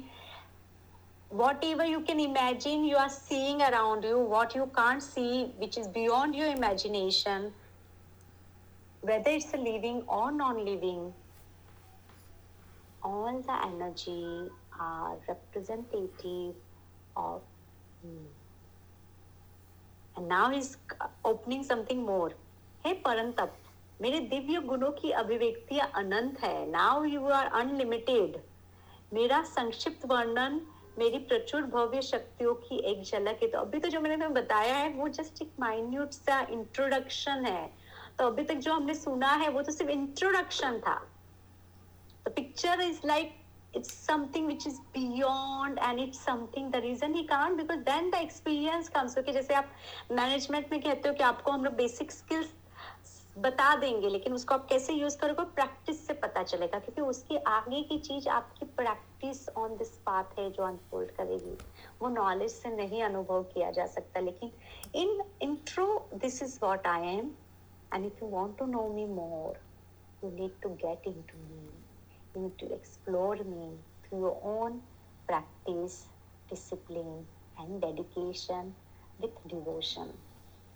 whatever you can imagine you are seeing around you what you can't see which is beyond your imagination whether it's a living or non-living all the energy are representative of me. And now he's opening something more. हे परंतप मेरे दिव्य गुणों की अभिव्यक्तियाँ अनंत है now you are unlimited मेरा संक्षिप्त वर्णन मेरी प्रचुर भव्य शक्तियों की एक झलक है। तो अभी तो जो मैंने तुम्हें बताया है, वो जस्ट एक माइन्यूट सा इंट्रोडक्शन है। तो अभी तक जो हमने सुना है, वो तो सिर्फ़ इंट्रोडक्शन था। The picture is like, it's something which is beyond and it's something, the reason he can't, because then the experience comes क्योंकि जैसे आप मैनेजमेंट में कहते हो कि आपको हम लोग बेसिक स्किल्स बता देंगे, लेकिन उसको आप कैसे यूज़ करोगे प्रैक्टिस से पता चलेगा, क्योंकि उसकी आगे की चीज़ आपकी प्रैक्टिस ऑन दिस पाथ है जो अनफोल्ड करेगी। वो नॉलेज से नहीं अनुभव किया जा सकता, लेकिन in intro this is what I am and if you want to know me more you need to get into me, you need to explore me through your own practice, discipline, and dedication with devotion. तो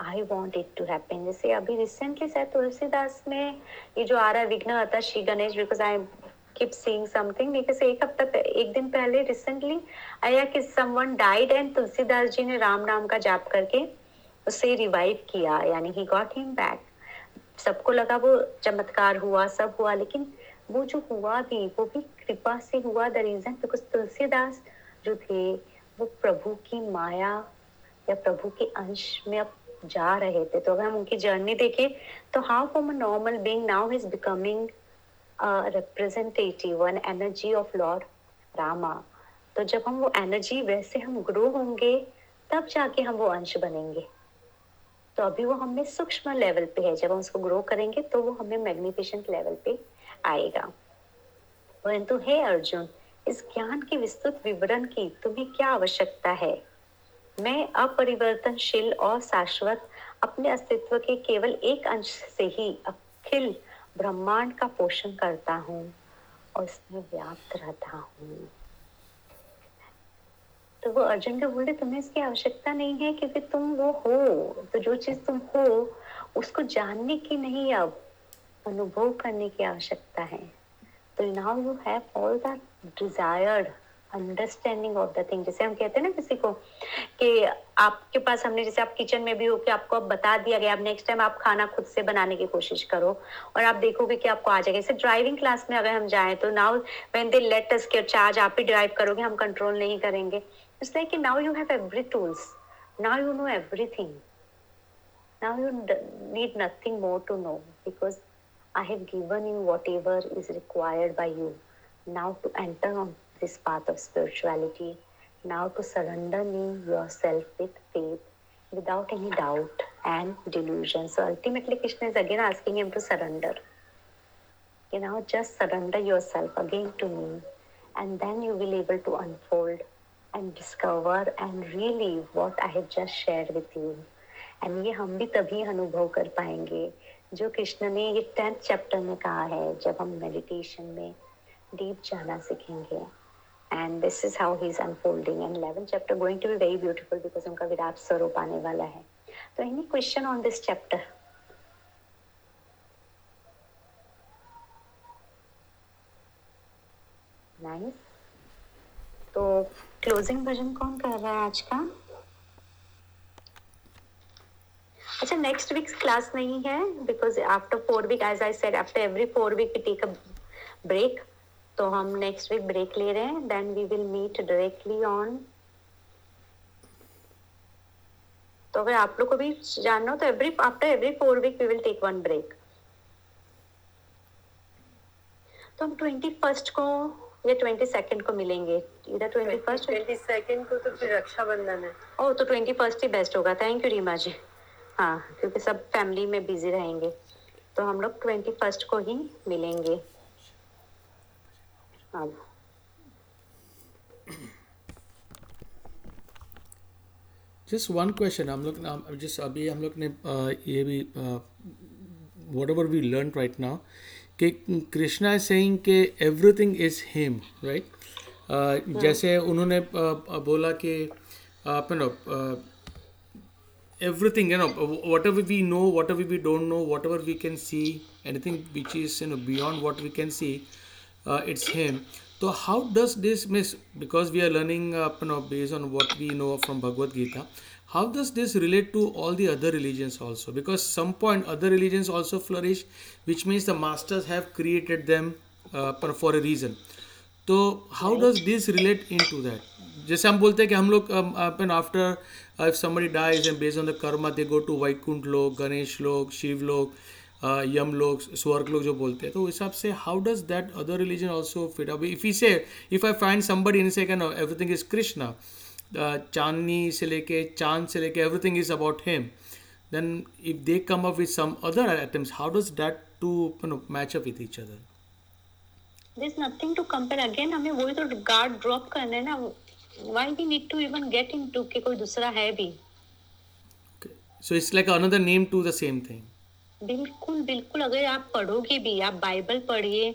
I want it to happen जैसे अभी recently शायद तुलसीदास में ये जो आ रहा है विघ्न आता Shri Ganesh because I keep seeing something because एक हफ़्ता एक दिन पहले रिसेंटली आया कि someone died and Tulsidas ji ने राम नाम का जाप करके उसे रिवाइव किया, यानी ही गॉट हिम बैक सबको लगा वो चमत्कार हुआ, सब हुआ, लेकिन वो जो हुआ भी, वो भी कृपा से हुआ द रीजन बिकॉज़ तुलसीदास जो थे, वो प्रभु की माया या प्रभु के अंश में अब जा रहे थे। तो अगर हम उनकी जर्नी देखें तो how from a normal being now is becoming representative an energy of Lord Rama तो जब हम वो एनर्जी वैसे हम ग्रो होंगे, तब जाके हम वो अंश बनेंगे। तो अभी वो हमें सूक्ष्म लेवल पे है। जब हम उसको ग्रो करेंगे तो वो हमें मैग्निफिशेंट लेवल पे आएगा। परंतु हे अर्जुन, इस ज्ञान के विस्तृत विवरण की तुम्हें क्या आवश्यकता है? मैं अपरिवर्तनशील और शाश्वत, अपने अस्तित्व के केवल एक अंश से ही अखिल ब्रह्मांड का पोषण करता हूँ और इसमें व्याप्त रहता हूँ। तो वो अर्जुन को बोले तुम्हें इसकी आवश्यकता नहीं है क्योंकि तुम वो हो। तो जो चीज़ तुम हो, उसको जानने की नहीं, अब अनुभव करने की आवश्यकता है। तो now you have all the desired understanding of the thing जैसे हम कहते हैं ना किसी को कि आपके पास हमने, जैसे आप किचन में भी हो कि आपको अब बता दिया गया, अब नेक्स्ट टाइम आप खाना खुद से बनाने की कोशिश करो और आप देखोगे कि आपको आ जाएगा। जैसे ड्राइविंग क्लास में अगर हम जाएँ तो now when they let us के चार्ज आप ही ड्राइव करोगे, हम कंट्रोल नहीं करेंगे। It's like now you have every tools now you know everything now you need nothing more to know because I given given whatever is required by you now to enter on this path of spirituality. Now to surrender yourself with faith without any doubt and delusion. So ultimately, Krishna is again asking him to surrender. You know, just surrender yourself again to me, and then you will able to unfold and discover and relive what I have just shared with you. And ये हम भी तभी अनुभव कर पाएँगे जो कृष्ण ने ये टेंथ चैप्टर में कहा है जब हम मेडिटेशन में डीप जाना सीखेंगे and this is how he's unfolding and 11th chapter going to be very beautiful because उनका विराट स्वरूप आने वाला है तो any question on this chapter nice तो क्लोजिंग भजन कौन कर रहा है आज का अच्छा नेक्स्ट वीक्स क्लास नहीं है because after four week as I said after every four week take a break तो हम नेक्स्ट वीक ब्रेक ले रहे हैं then we will meet directly on तो अगर आप लोग को भी जानना हो तो every after every four week we will take one break तो हम ट्वेंटी फ़र्स्ट को या ट्वेंटी सेकेंड को मिलेंगे। इधर ट्वेंटी फ़र्स्ट ट्वेंटी सेकेंड को तो फिर रक्षाबंधन है। ओ तो ट्वेंटी फ़र्स्ट ही बेस्ट होगा। Thank you Reema ji. हाँ क्योंकि सब फैमिली में बिज़ी रहेंगे। तो हम लोग ट्वेंटी फ़र्स्ट को ही मिलेंगे। अब जस्ट वन क्वेश्चन हम लोग जिस अभी हम लोग ने ये भी whatever we learn right now कि कृष्णा सेइंग के एवरीथिंग इज़ हिम राइट जैसे उन्होंने uh, बोला कि no everything you know whatever we know whatever we don't know whatever we can see anything which is you know beyond what we can see uh, it's him so how does this miss because we are learning uh, you know based on what we know from bhagavad gita how does this relate to all the other religions also because some point other religions also flourish which means the masters have created them पर for a reason तो how does this relate into that जैसे हम बोलते हैं कि हम लोग अपन after if somebody dies and based on the karma they go to Vaikunth लोग गणेश लोग शिव लोग यम लोग स्वर्ग लोग जो बोलते हैं तो हिसाब से how does that other religion also fit अब if you say if I find somebody in say can everything is Krishna चांदनी से लेके चाँद से लेके everything is about him then if they come up with some other items how does that to know match up with each other There's nothing to compare again. हमें वही तो guard drop करना है ना. Why we need to even get into कि कोई दूसरा है भी. Okay. So it's like another name to the same thing. बिल्कुल बिल्कुल, अगर आप पढ़ोगे भी, आप बाइबल पढ़िए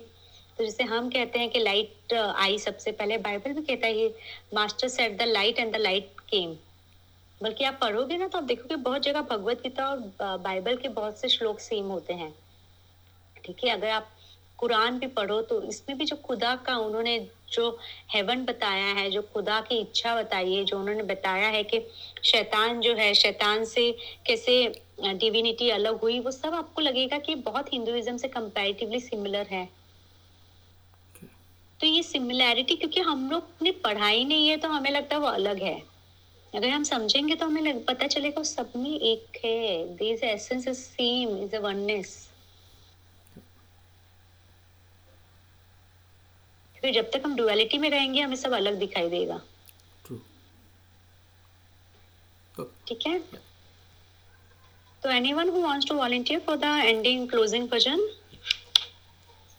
तो जैसे हम कहते हैं कि लाइट आई सबसे पहले, बाइबल भी कहता है, master set the light and the light came. बल्कि आप पढ़ोगे ना तो आप देखोगे बहुत जगह भगवत गीता और बाइबल के बहुत से श्लोक सेम होते हैं। ठीक है, अगर आप कुरान भी पढ़ो तो इसमें भी जो खुदा का उन्होंने जो हेवन बताया है जो खुदा की इच्छा बताई है जो उन्होंने बताया है कि शैतान जो है शैतान से कैसे डिविनिटी अलग हुई वो सब आपको लगेगा कि बहुत हिंदुइज्म से कंपैरेटिवली सिमिलर है। तो ये सिमिलैरिटी क्योंकि हम लोग ने पढ़ाई नहीं है तो हमें लगता है वो अलग है। अगर हम समझेंगे तो हमें पता चलेगा सब में एक है। This essence is same is a oneness फिर जब तक हम डुअलिटी में रहेंगे हमें सब अलग दिखाई देगा। ठीक है? तो anyone who wants to volunteer for the ending closing bhajan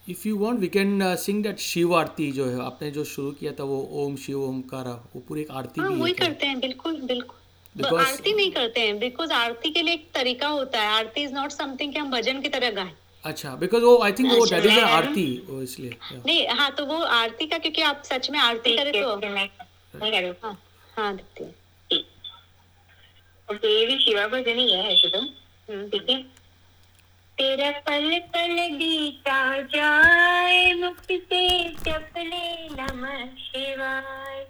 if you want we can sing that Shiv aarti जो है आपने जो शुरू किया था वो ओम शिव ओमकारा वो पूरी एक आरती हाँ, भी वही है। करते हैं बिल्कुल बिल्कुल। तो आरती नहीं करते हैं बिकॉज़ आरती के लिए एक तरीका होता है। आरती इज़ नॉट समथिंग कि हम भजन की तरह गाएँ। अच्छा बिकॉज़ वो आई थिंक वो दैट इज़ आरती वो इसलिए नहीं हाँ तो वो आरती का क्योंकि आप सच में आरती करें तो हाँ। हाँ दिखते हैं। ये भी शिवा भजन ही है ऐसे तो। हम्म, ठीक है। तेरा पल पल बीता जाए मुख से नमः शिवाय।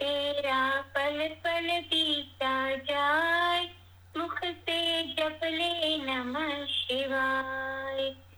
तेरा पल पल बीता जाए मुख पे जप ले नमः शिवाय।